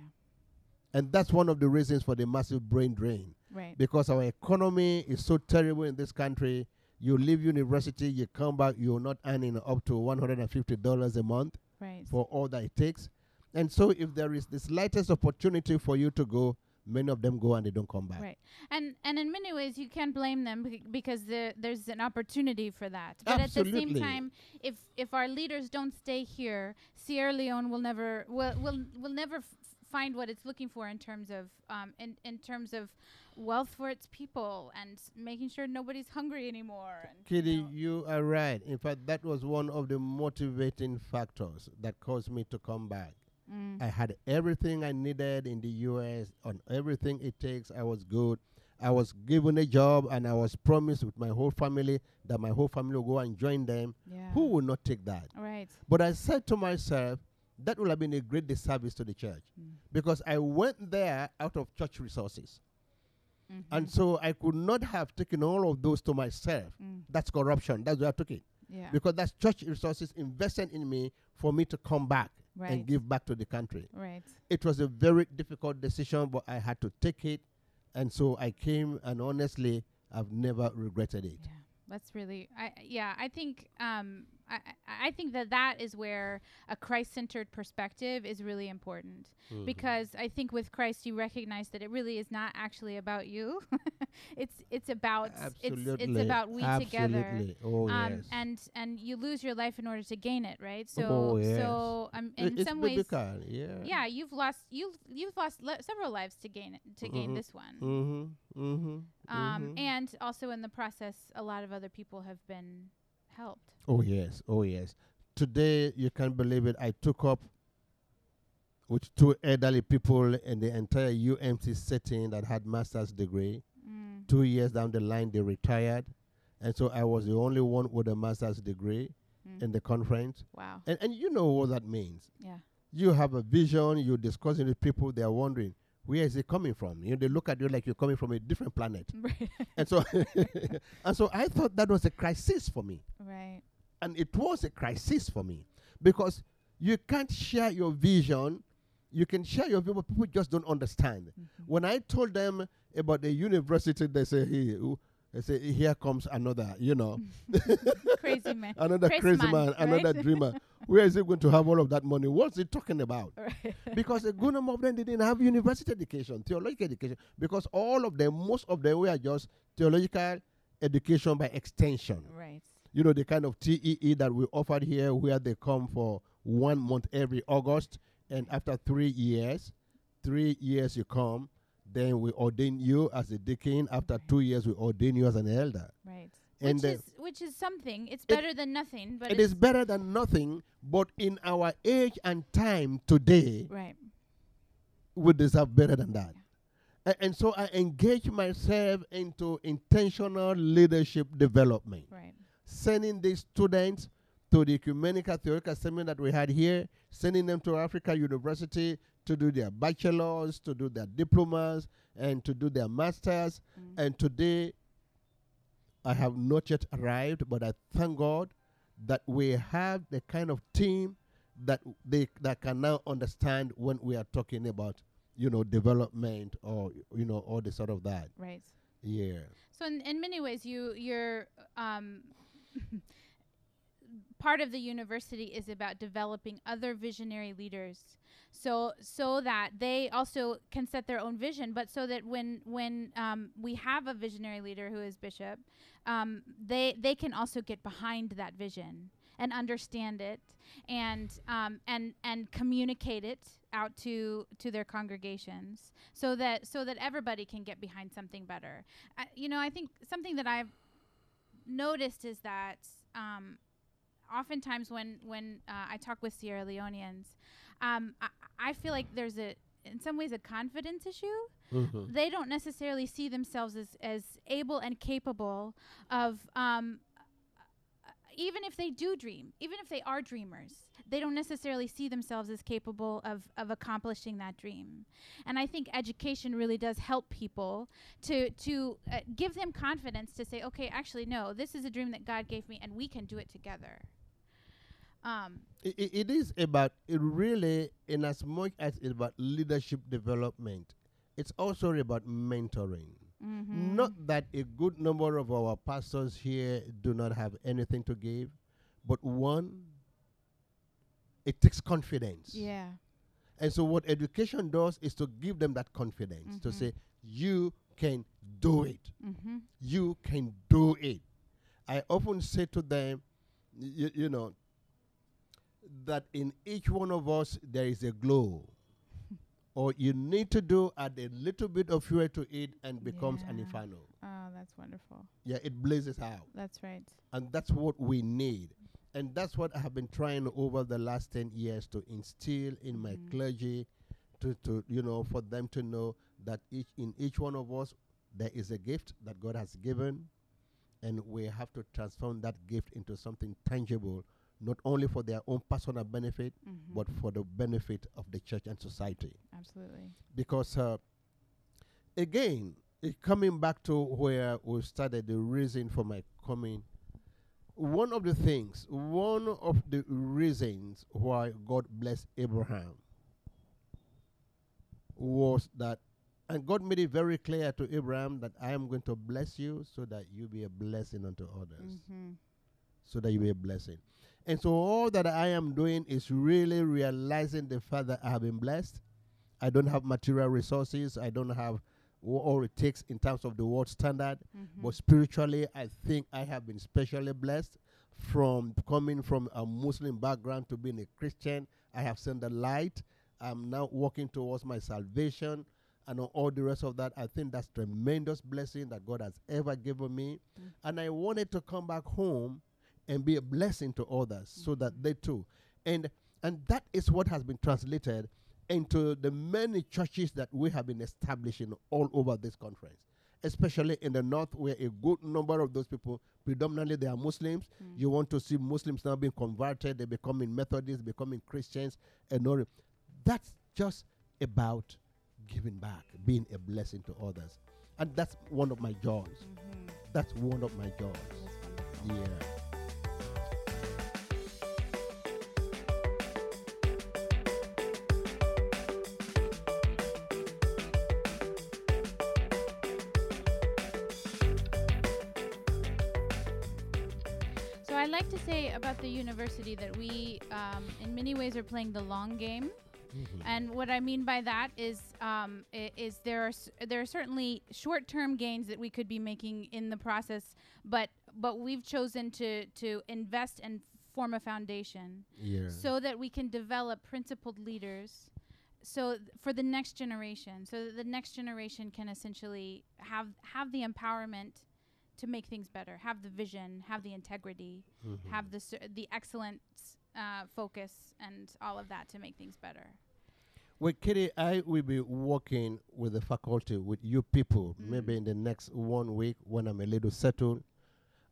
and that's one of the reasons for the massive brain drain. Right. Because our economy is so terrible in this country. You leave university, you come back, you're not earning up to one hundred and fifty dollars a month. right. for all that it takes. And so, if there is the slightest opportunity for you to go, many of them go and they don't come back. Right. And and in many ways you can't blame them bec- because there, there's an opportunity for that. But at the same time, if if our leaders don't stay here, Sierra Leone will never will will will never f- find what it's looking for in terms of um in in terms of wealth for its people and making sure nobody's hungry anymore. And, you Kitty, know, you are right. In fact, that was one of the motivating factors that caused me to come back. Mm, I had everything I needed in the US, on everything it takes. I was good. I was given a job and I was promised with my whole family that my whole family will go and join them. yeah. Who would not take that? Right. But I said to myself, that would have been a great disservice to the church Mm. because I went there out of church resources. And Mhm. so I could not have taken all of those to myself. Mm. That's corruption. That's why I took it. Yeah. Because that's church resources invested in me for me to come back Right. and give back to the country. right. It was a very difficult decision, but I had to take it. And so I came, and honestly, I've never regretted it. Yeah, that's really. I yeah. I think um I I think that that is where a Christ-centered perspective is really important Mhm. because I think with Christ you recognize that it really is not actually about you. it's it's about Absolutely. it's it's about we together. Oh, Um, yes. and and you lose your life in order to gain it, right? So Oh, yes. so um, in it's some ways, yeah. yeah, you've lost you've you've lost le- several lives to gain it to gain Mhm. this one. Mm-hmm. Mm-hmm. Um, and also in the process, a lot of other people have been helped. Oh yes, oh yes. Today you can't believe it. I took up with two elderly people in the entire UMC setting that had master's degree. Two years down the line, they retired, and so I was the only one with a master's degree Mm. in the conference. wow. And and you know what that means. Yeah. You have a vision. You're discussing with people. They are wondering where is it coming from. You know, they look at you like you're coming from a different planet. Right. and so, and so I thought that was a crisis for me. right. and it was a crisis for me because you can't share your vision you can share your vision but people just don't understand Mhm. when i told them about the university they say hey They say, here comes another, you know, Crazy man. another Crazy crazy man, man, another dreamer. Where is he going to have all of that money? What's he talking about? Right. because a good number of them didn't have university education, theological education, because all of them, most of them were just theological education by extension. right. You know, the kind of TEE that we offered here, where they come for one month every August, and after three years, three years you come, then we ordain you as a deacon. After Okay. two years, we ordain you as an elder. Right. And which is which is something. It's better than nothing, but it's better than nothing, but in our age and time today, right. we deserve better than that. A- And so I engage myself into intentional leadership development, Right. sending these students to the ecumenical theological seminar that we had here, sending them to Africa University to do their bachelors, to do their diplomas, and to do their masters. Mm. And today, I have not yet arrived, but I thank God that we have the kind of team that they that can now understand when we are talking about, you know, development or you know, all the sort of that. Right. Yeah. So in, in many ways, you you're um, part of the university is about developing other visionary leaders, so so that they also can set their own vision, but so that when when um, we have a visionary leader who is bishop, um, they they can also get behind that vision and understand it and um, and and communicate it out to to their congregations so that so that everybody can get behind something better. You know, I think something that I've noticed is that um, oftentimes when when uh, I talk with Sierra Leoneans, um, I, I feel like there's a in some ways a confidence issue. Mhm. They don't necessarily see themselves as as able and capable of. Um, even if they do dream, even if they are dreamers, they don't necessarily see themselves as capable of, of accomplishing that dream. And I think education really does help people to to uh, give them confidence to say, okay, actually, no, this is a dream that God gave me, and we can do it together. Um, I- I- it is about it really in as much as it's about leadership development it's also about mentoring mhm. not that a good number of our pastors here do not have anything to give but one it takes confidence yeah, and so what education does is to give them that confidence to Mhm. say you can do it mm-hmm. you can do it. I often say to them, you, you know, that in each one of us there is a glow. or you need to do add a little bit of fuel to it and becomes an Yeah. inferno. Oh, that's wonderful. Yeah, it blazes out. That's right. And that's what we need. And that's what I have been trying over the last 10 years to instill in my Mhm. clergy to, to you know for them to know that each in each one of us there is a gift that God has given and we have to transform that gift into something tangible not only for their own personal benefit Mhm. but for the benefit of the church and society Absolutely. because uh, again coming back to where we started the reason for my coming one of the things one of the reasons why god blessed abraham was that and god made it very clear to abraham that i am going to bless you so that you be a blessing unto others Mm-hmm. so that you be a blessing. And so all that I am doing is really realizing the fact that I have been blessed. I don't have material resources. I don't have all it takes in terms of the world standard. Mm-hmm. But spiritually, I think I have been specially blessed from coming from a Muslim background to being a Christian. I have seen the light. I'm now walking towards my salvation and all the rest of that. I think that's tremendous blessing that God has ever given me. Mm. And I wanted to come back home and be a blessing to others so that they too. And and that is what has been translated into the many churches that we have been establishing all over this conference especially in the north where a good number of those people predominantly they are muslims. Mm. you want to see muslims now being converted they're becoming methodists becoming christians and all. That's just about giving back being a blessing to others. And that's one of my joys. Mm-hmm. that's one of my joys. That's yeah like to say about the university that we, um, in many ways, are playing the long game. Mhm. And what I mean by that is, um, i- is there are s- there are certainly short-term gains that we could be making in the process, but but we've chosen to to invest and form a foundation yeah. so that we can develop principled leaders. So th- for the next generation, so that the next generation can essentially have have the empowerment to make things better, have the vision, have the integrity, Mhm. have the the excellent uh, focus, and all of that to make things better. Well, Kitty, I will be working with the faculty, with you people, maybe Mm. in the next one week when I'm a little settled.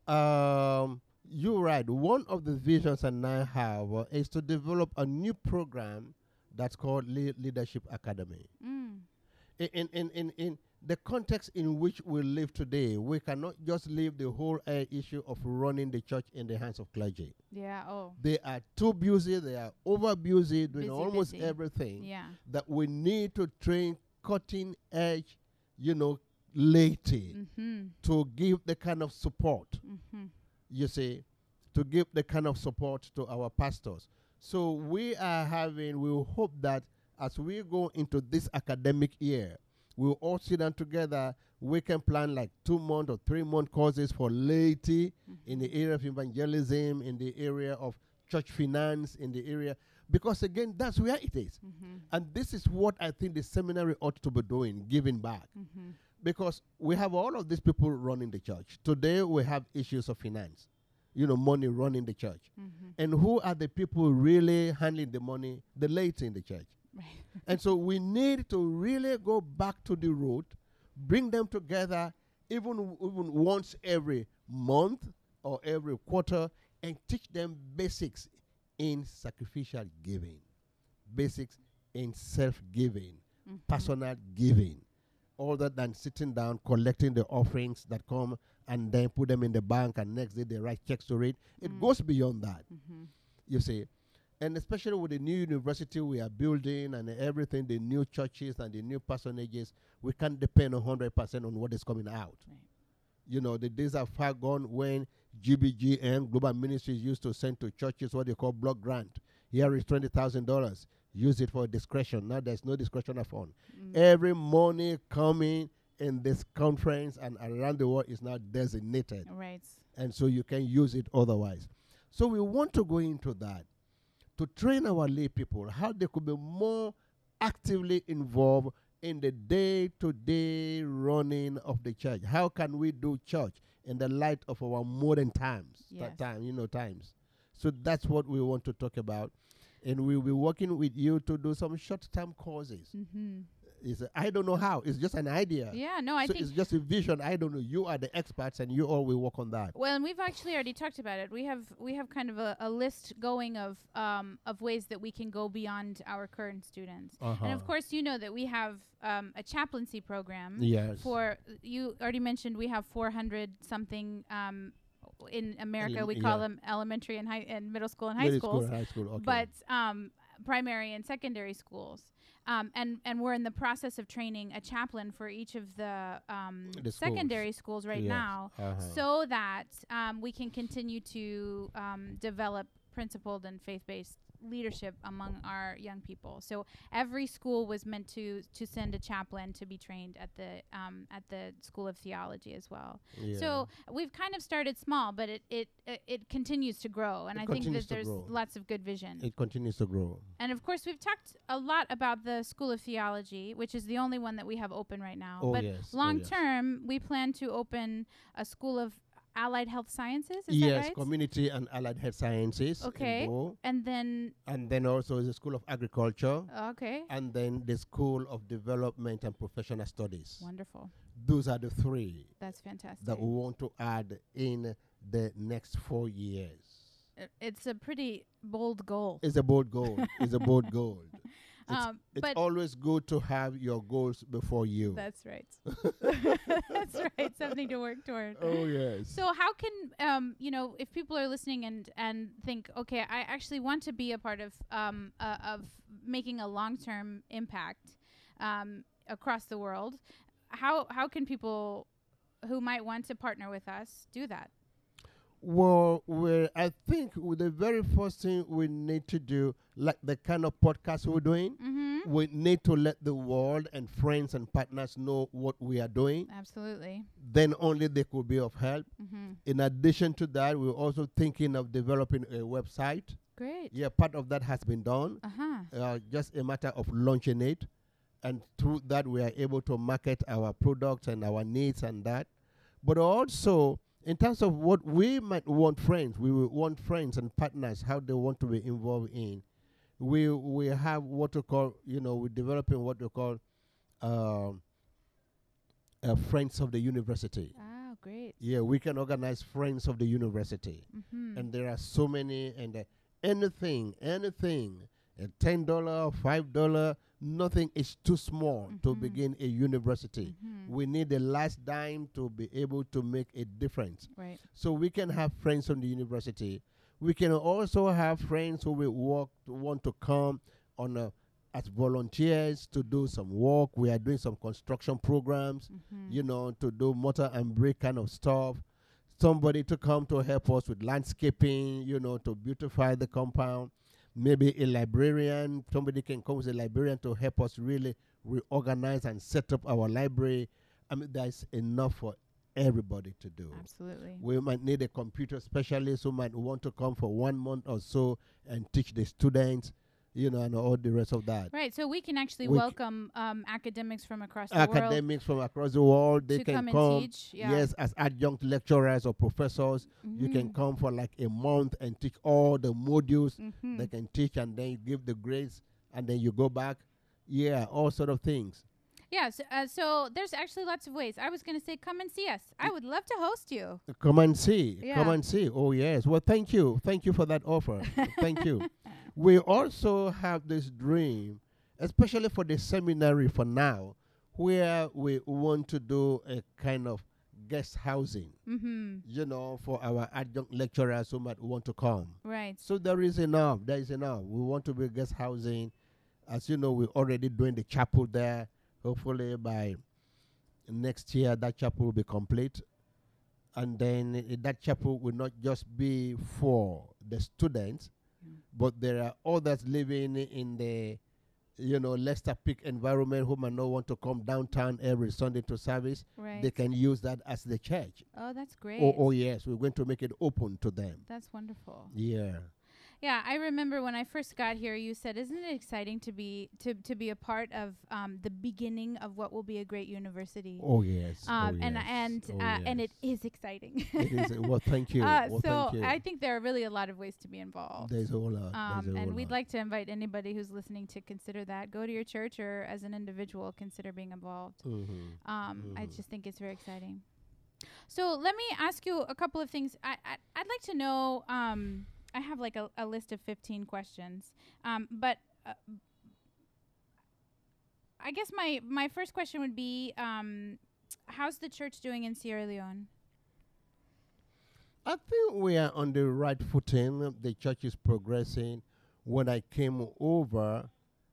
Um, you're right. One of the visions that I have uh, is to develop a new program that's called Le- Leadership Academy. Mm. In, in, in, in the context in which we live today, we cannot just leave the whole uh, issue of running the church in the hands of clergy. Yeah. Oh. They are too busy, they are over busy, doing Busy, almost busy. everything Yeah. that we need to train cutting edge, you know, laity Mm-hmm. to give the kind of support, Mm-hmm. you see, to give the kind of support to our pastors. So we are having, we hope that as we go into this academic year, we'll all sit down together. We can plan like two month or three month courses for laity in the area of evangelism, in the area of church finance, in the area, because again, that's where it is. Mm-hmm. And this is what I think the seminary ought to be doing, giving back. Mm-hmm. Because we have all of these people running the church. Today we have issues of finance, you know, money running the church. Mm-hmm. And who are the people really handling the money? The laity in the church. And so we need to really go back to the root, bring them together, even, even once every month or every quarter, and teach them basics in sacrificial giving, basics in self giving, Mhm. personal giving, other than sitting down collecting the offerings that come and then put them in the bank and next day they write checks to it. It Mm. goes beyond that Mm-hmm. you see. And especially with the new university we are building and everything, the new churches and the new parsonages, we can't depend 100% on what is coming out. Right. You know, the days are far gone when GBGM, Global Ministries, used to send to churches what they call block grant. Here is $20,000. Use it for discretion. Now there's no discretionary fund. Mm. Every money coming in this conference and around the world is now designated Right. and so you can use it otherwise. So we want to go into that to train our lay people how they could be more actively involved in the day-to-day running of the church. How can we do church in the light of our modern times? Yes. time, you know, times. So that's what we want to talk about, and we'll be working with you to do some short-term courses. Mm-hmm. It's a, I don't know how. It's just an idea. Yeah. No, I so think it's just a vision. I don't know. You are the experts, and you all will work on that. Well, and we've actually already talked about it. We have we have kind of a, a list going of um, of ways that we can go beyond our current students. And Uh-huh. of course, you know that we have um, a chaplaincy program Yes. for. You already mentioned we have 400 something. Um, in America, we call yeah. them elementary and high and middle school and high Middle schools. School, high school. Okay. but um, primary and secondary schools. Um, and and we're in the process of training a chaplain for each of the, um, The schools. secondary schools right Yes. now, Uh-huh. so that um, we can continue to um, develop principled and faith-based leadership among our young people. So every school was meant to to send a chaplain to be trained at the um, at the School of Theology as well. Yeah. So we've kind of started small, but it it it, it continues to grow, and It I think that there's grow. lots of good vision. it continues to grow. And of course, we've talked a lot about the School of Theology, which is the only one that we have open right now. Oh, but yes. oh, long yes. term, we plan to open a School of Allied Health Sciences. Is yes, that right? community and allied health sciences. Okay. And then, And then also the School of Agriculture. okay, And then the School of Development and Professional Studies. wonderful. Those are the three That's fantastic. that we want to add in the next four years. It's a pretty bold goal. It's a bold goal. it's a bold goal. It's, Um, it's but always good to have your goals before you. that's right. that's right. Something to work toward. oh, yes. So how can um you know if people are listening and and think okay I actually want to be a part of um uh, of making a long term impact um across the world how how can people who might want to partner with us do that Well, well, I think the very first thing we need to do, like the kind of podcast we're doing, Mm-hmm. we need to let the world and friends and partners know what we are doing. Absolutely. Then only they could be of help. Mm-hmm. In addition to that, we're also thinking of developing a website. Great. Yeah, part of that has been done. Uh-huh. Uh, just a matter of launching it, and through that we are able to market our products and our needs and that. But also in terms of what we might want friends, we want friends and partners how they want to be involved in. We we have what we call you know we're developing what we call um, uh, friends of the university. Ah, great. Yeah, we can organize friends of the university Mm-hmm. and there are so many and uh, anything anything uh, ten dollar five dollar nothing is too small to Mhm. begin a university Mhm. we need the last dime to be able to make a difference Right. so we can have friends from the university we can also have friends who will work want to come on a, as volunteers to do some work we are doing some construction programs Mm-hmm. you know, to do mortar and brick kind of stuff. Somebody to come to help us with landscaping, you know, to beautify the compound. Maybe a librarian, somebody can come as a librarian to help us really reorganize and set up our library. I mean, there's enough for everybody to do. Absolutely. We might need a computer specialist who might want to come for one month or so and teach the students, you know, and all the rest of that. Right. So we can actually We welcome um, academics from across the world Academics from across the world, they can come come. teach. Yeah. Yes, as adjunct lecturers or professors, you can Mhm. come for like a month and teach all the modules Mhm. they can teach, and then you give the grades, and then you go back. Yeah, all sort of things. Yeah. So, uh, so there's actually lots of ways. I was going to say, come and see us. I would love to host you. Come and see. Come and see. Oh yes. Well, thank you. Thank you for that offer. thank you. We also have this dream, especially for the seminary for now, where we want to do a kind of guest housing. Mm-hmm. You know, for our adjunct lecturers who might want to come. Right. So there is enough. There is enough. We want to be guest housing. As you know, we're already doing the chapel there. Hopefully by next year that chapel will be complete. And then i- that chapel will not just be for the students. But there are others living in the you know Leicester Peak environment who might not want to come downtown every Sunday to service. Right. They can use that as the church. oh, that's great. Oh, oh yes, we're going to make it open to them. That's wonderful. Yeah. Yeah, I remember when I first got here, you said, "Isn't it exciting to be to to be a part of um, the beginning of what will be a great university?" Oh yes. um, oh, and yes. and oh, uh, and it yes. is exciting. it is. Well, thank you. Uh, well, so thank you. I think there are really a lot of ways to be involved. There's a whole lot. Um, a and we'd lot. like to invite anybody who's listening to consider that. Go to your church or as an individual, consider being involved. Mhm. Um, I Mhm. just think it's very exciting. So let me ask you a couple of things. I, I I'd like to know. Um, I have like a, a list of fifteen questions. Um, but uh, I guess my my first question would be, um, how's the church doing in Sierra Leone? I think we are on the right footing. The church is progressing. When I came over,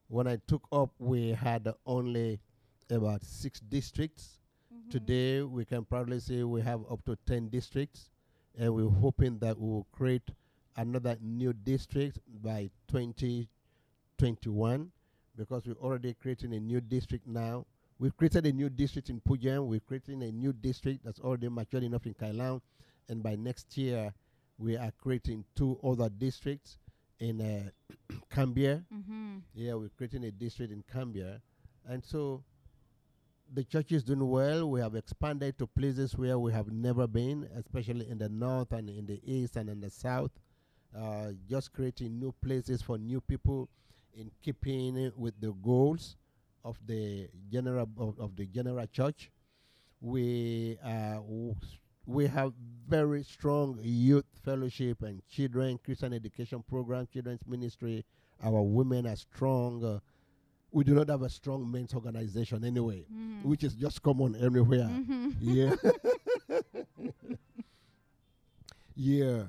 when I took up, we had only about six districts. Today, we can probably say we have up to 10 districts, and we're hoping that we will create another new district by 2021 because we're already creating a new district now. We've created a new district in Pujehun, we're creating a new district that's already matured enough in Kailahun, and by next year, we are creating two other districts in uh, Kambia. Mm-hmm. Yeah, we're creating a district in Kambia. And so the church is doing well. We have expanded to places where we have never been, especially in the north and in the east and in the south. Uh, just creating new places for new people in keeping with the goals of the general of, of the general church. We uh, we have very strong youth fellowship and children Christian education program, children's ministry. Our women are strong. Uh, we do not have a strong men's organization anyway, Mm-hmm. which is just common everywhere. mm-hmm. Yeah. yeah.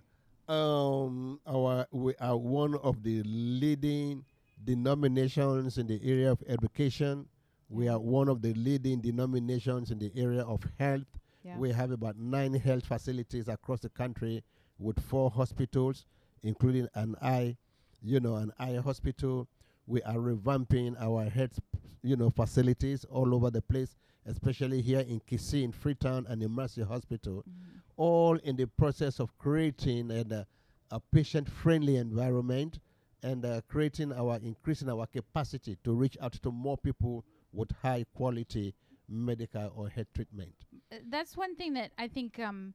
Um, our we are one of the leading denominations in the area of education. We are one of the leading denominations in the area of health. Yeah. We have about nine health facilities across the country, with four hospitals, including an eye, you know, an eye hospital. We are revamping our health, you know, facilities all over the place, especially here in Kissy, in Freetown, and in Mercy Hospital, Mhm. All in the process of creating an, uh, a patient-friendly environment and uh, creating our increasing our capacity to reach out to more people with high quality medical or health treatment. Uh, that's one thing that I think. Um,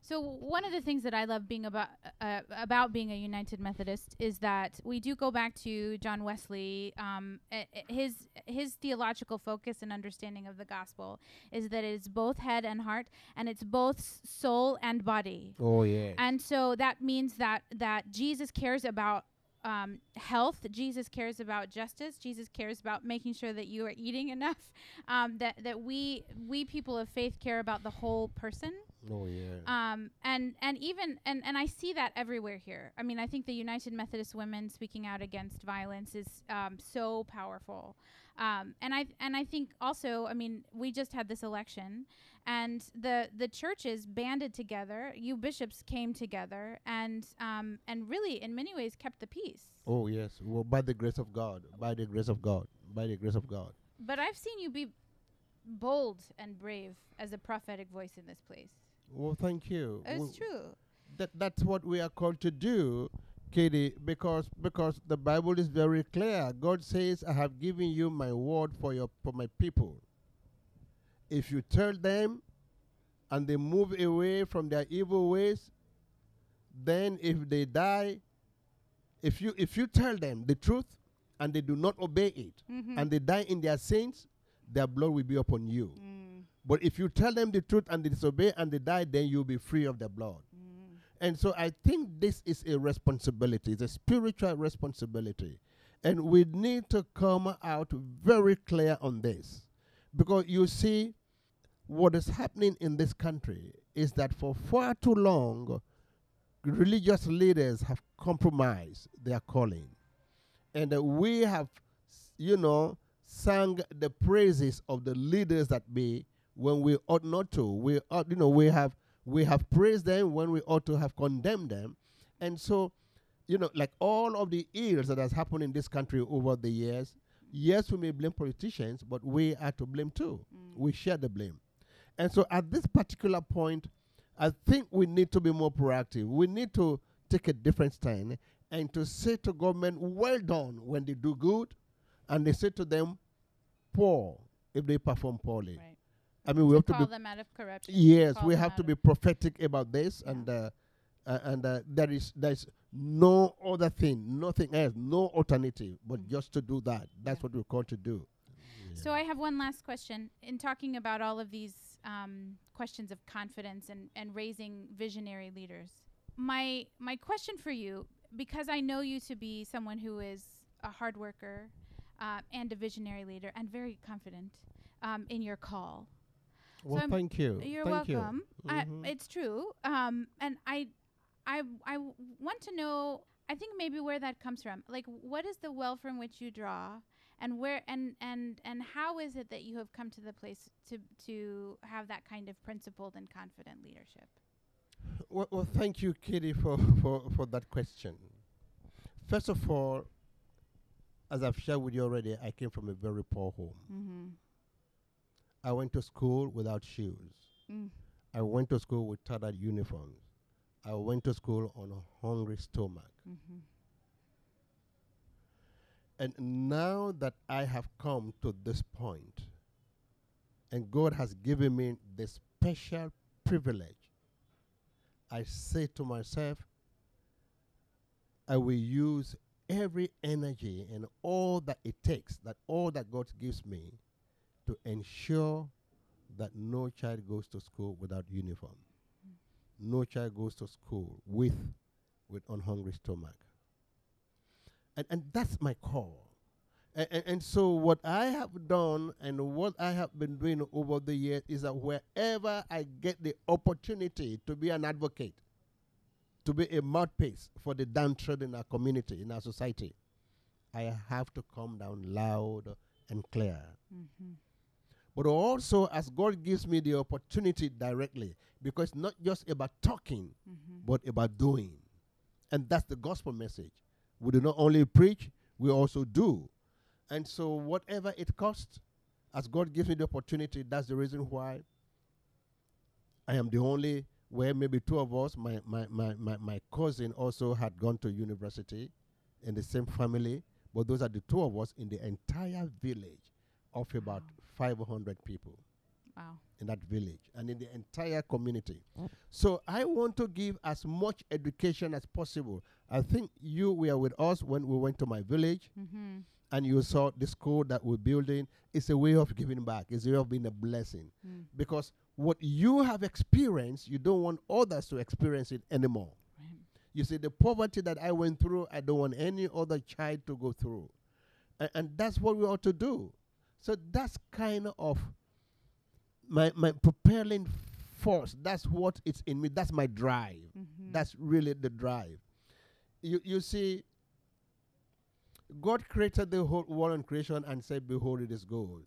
so one of the things that I love being about uh, about being a United Methodist is that we do go back to John Wesley. Um, his his theological focus and understanding of the gospel is that it's both head and heart, and it's both soul and body. Oh yeah. And so that means that that Jesus cares about um, health. Jesus cares about justice. Jesus cares about making sure that you are eating enough. Um, that that we we people of faith care about the whole person. Oh yeah. Um, and and even and and I see that everywhere here. I mean, I think the United Methodist Women speaking out against violence is um, so powerful. Um, and I and I think also, I mean, we just had this election, and the the churches banded together. You bishops came together, and um, and really, in many ways, kept the peace. oh yes. Well, by the grace of God. By the grace of God. By the grace of God. But I've seen you be bold and brave as a prophetic voice in this place. Well, thank you. It's Well, true. That that's what we are called to do, Katie, because because the Bible is very clear. God says, "I have given you my word for your for my people." If you tell them, and they move away from their evil ways, then if they die, if you if you tell them the truth, and they do not obey it, Mm-hmm. and they die in their sins, their blood will be upon you. Mm, But if you tell them the truth and they disobey and they die, then you'll be free of the blood. mm. And so I think this is a responsibility, it's a spiritual responsibility. And we need to come out very clear on this. Because you see, what is happening in this country is that for far too long, religious leaders have compromised their calling. And uh, we have, you know, sung the praises of the leaders that be when we ought not to. We ought, you know, we have we have praised them when we ought to have condemned them. And so, you know, like all of the ills that has happened in this country over the years, yes, we may blame politicians, but we are to blame too. Mm. We share the blame. And so at this particular point, I think we need to be more proactive. We need to take a different stand and to say to government, well done when they do good, and they say to them, poor if they perform poorly. Right. I mean, we have to call be them out of corruption. Yes, we have to be prophetic about this, Yeah. and uh, uh, and uh, there is there is no other thing, nothing else, no alternative, but Mm. just to do that. That's Yeah. what we're called to do. So I have one last question. In talking about all of these um, questions of confidence and, and raising visionary leaders, my my question for you, because I know you to be someone who is a hard worker uh, and a visionary leader and very confident um, in your call. Well, I'm- thank you. You're thank welcome. I, Mhm. it's true. Um, and I, I, I w- want to know. I think maybe where that comes from. Like, what is the well from which you draw, and where and and and how is it that you have come to the place to to have that kind of principled and confident leadership? Well, well, thank you, Kitty, for, for, for that question. First of all, as I've shared with you already, I came from a very poor home. Mm-hmm. I went to school without shoes. Mm. I went to school with tattered uniforms. I went to school on a hungry stomach. Mm-hmm. And now that I have come to this point, and God has given me the special privilege, I say to myself, I will use every energy and all that it takes, that all that God gives me, to ensure that no child goes to school without uniform. No child goes to school with with unhungry stomach and, and that's my call. And, and, and so what I have done and what I have been doing over the years is that wherever I get the opportunity to be an advocate, to be a mouthpiece for the downtrodden in our community, in our society, I have to come down loud and clear. Mm-hmm. But also as God gives me the opportunity directly, because it's not just about talking, Mhm. but about doing. And that's the gospel message. We do not only preach, we also do. And so, whatever it costs, as God gives me the opportunity, that's the reason why I am the only, where maybe two of us, my, my, my, my, my cousin also had gone to university in the same family, but those are the two of us in the entire village of about 500 people Wow. in that village and in the entire community. So I want to give as much education as possible. I think you were with us when we went to my village Mm-hmm. and you saw the school that we're building. It's a way of giving back, it's a way of being a blessing. Mm. Because what you have experienced, you don't want others to experience it anymore. Right. You see, the poverty that I went through, I don't want any other child to go through. A- and that's what we ought to do. So that's kind of my, my propelling force. That's what it's in me. That's my drive. Mhm. That's really the drive. You, you see, God created the whole world and creation and said, Behold, it is good.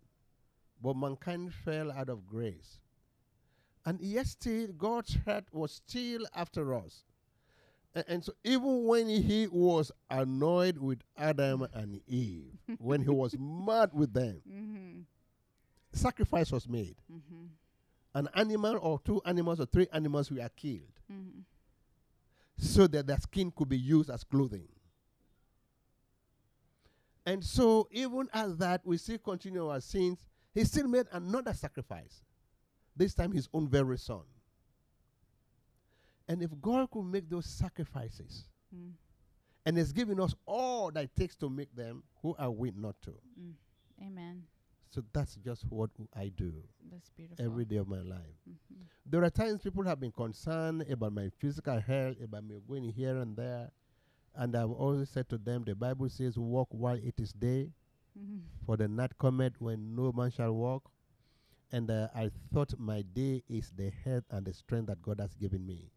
But mankind fell out of grace. And yet still, God's heart was still after us. And, so even when he was annoyed with Adam and Eve, when he was mad with them, Mhm. sacrifice was made. Mhm. An animal or two animals or three animals were killed Mhm. so that their skin could be used as clothing. And so, even as that, we still continue our sins. He still made another sacrifice, this time his own very son. And if God could make those sacrifices Mm. and has given us all that it takes to make them, who are we not to? Mm. Amen. So that's just what I do every day of my life. Mhm. There are times people have been concerned about my physical health, about me going here and there. And I've always said to them, the Bible says, walk while it is day, Mhm. for the night cometh when no man shall walk. And uh, I thought my day is the health and the strength that God has given me.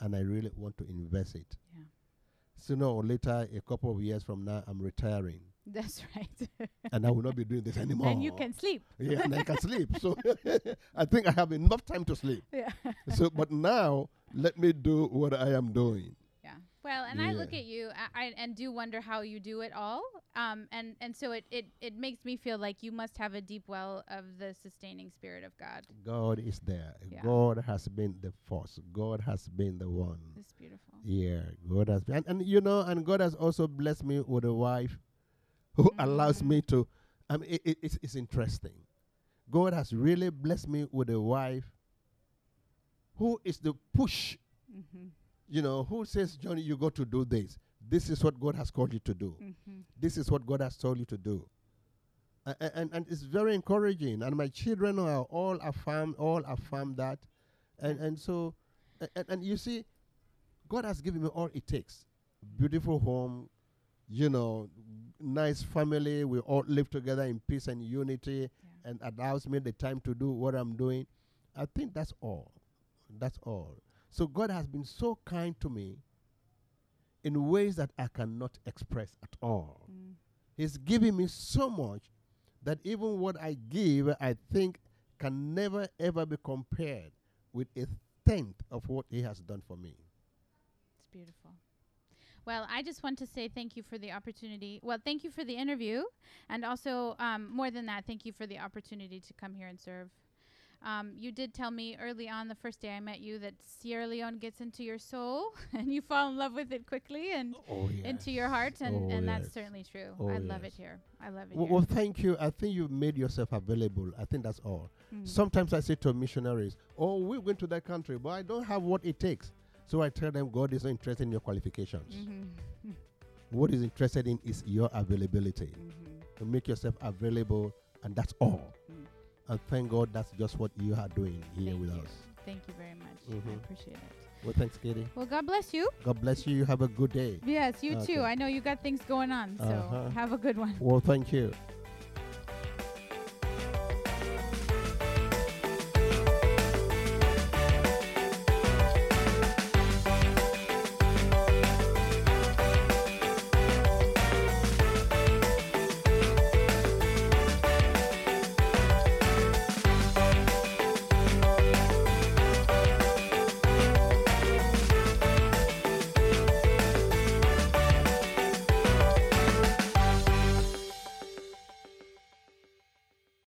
And I really want to invest it. Yeah. Sooner or later, a couple of years from now, I'm retiring. That's right. and I will not be doing this anymore. and you can sleep. Yeah, and I can sleep. So I think I have enough time to sleep. Yeah. so, but now let me do what I am doing. Yeah. Well, and I look at you I, and do wonder how you do it all. Um, and, and so it, it, it makes me feel like you must have a deep well of the sustaining spirit of God. God is there. Yeah. God has been the force. God has been the one. It's beautiful. Yeah, God has been, and, and you know, and God has also blessed me with a wife who allows Mm. me to. I mean, it, it, it's, it's interesting. God has really blessed me with a wife who is the push. Mm-hmm. You know, who says, Johnny, you got to do this. This is what God has called you to do. Mm-hmm. This is what God has told you to do. And, and it's very encouraging. And my children are all affirm, all affirm that. And, and so, and, and you see, God has given me all it takes. Beautiful home, you know, nice family. We all live together in peace and unity Yeah. and allows me the time to do what I'm doing. I think that's all. That's all. So God has been so kind to me in ways that I cannot express at all. Mm. He's giving me so much that even what I give, I think, can never ever be compared with a tenth of what He has done for me. It's beautiful. Well, I just want to say thank you for the opportunity. Well, thank you for the interview. And also, um, more than that, thank you for the opportunity to come here and serve. Um, you did tell me early on the first day I met you that Sierra Leone gets into your soul and you fall in love with it quickly and Oh, into your heart. And, Oh, and that's certainly true. Oh, I love it here. I love it Well, here. well, thank you. I think you've made yourself available. I think that's all. Mm. Sometimes I say to missionaries, Oh, we're going to that country, but I don't have what it takes. So I tell them, God is not interested in your qualifications. Mhm. What He's interested in is your availability. Mhm. To make yourself available, and that's all. And thank God that's just what you are doing here Thank with you. us. Thank you very much. I Mhm. appreciate it. Well, thanks, Katie. Well, God bless you. God bless you. You have a good day. Yes, you Okay. too. I know you got things going on, so Uh-huh. have a good one. Well, thank you.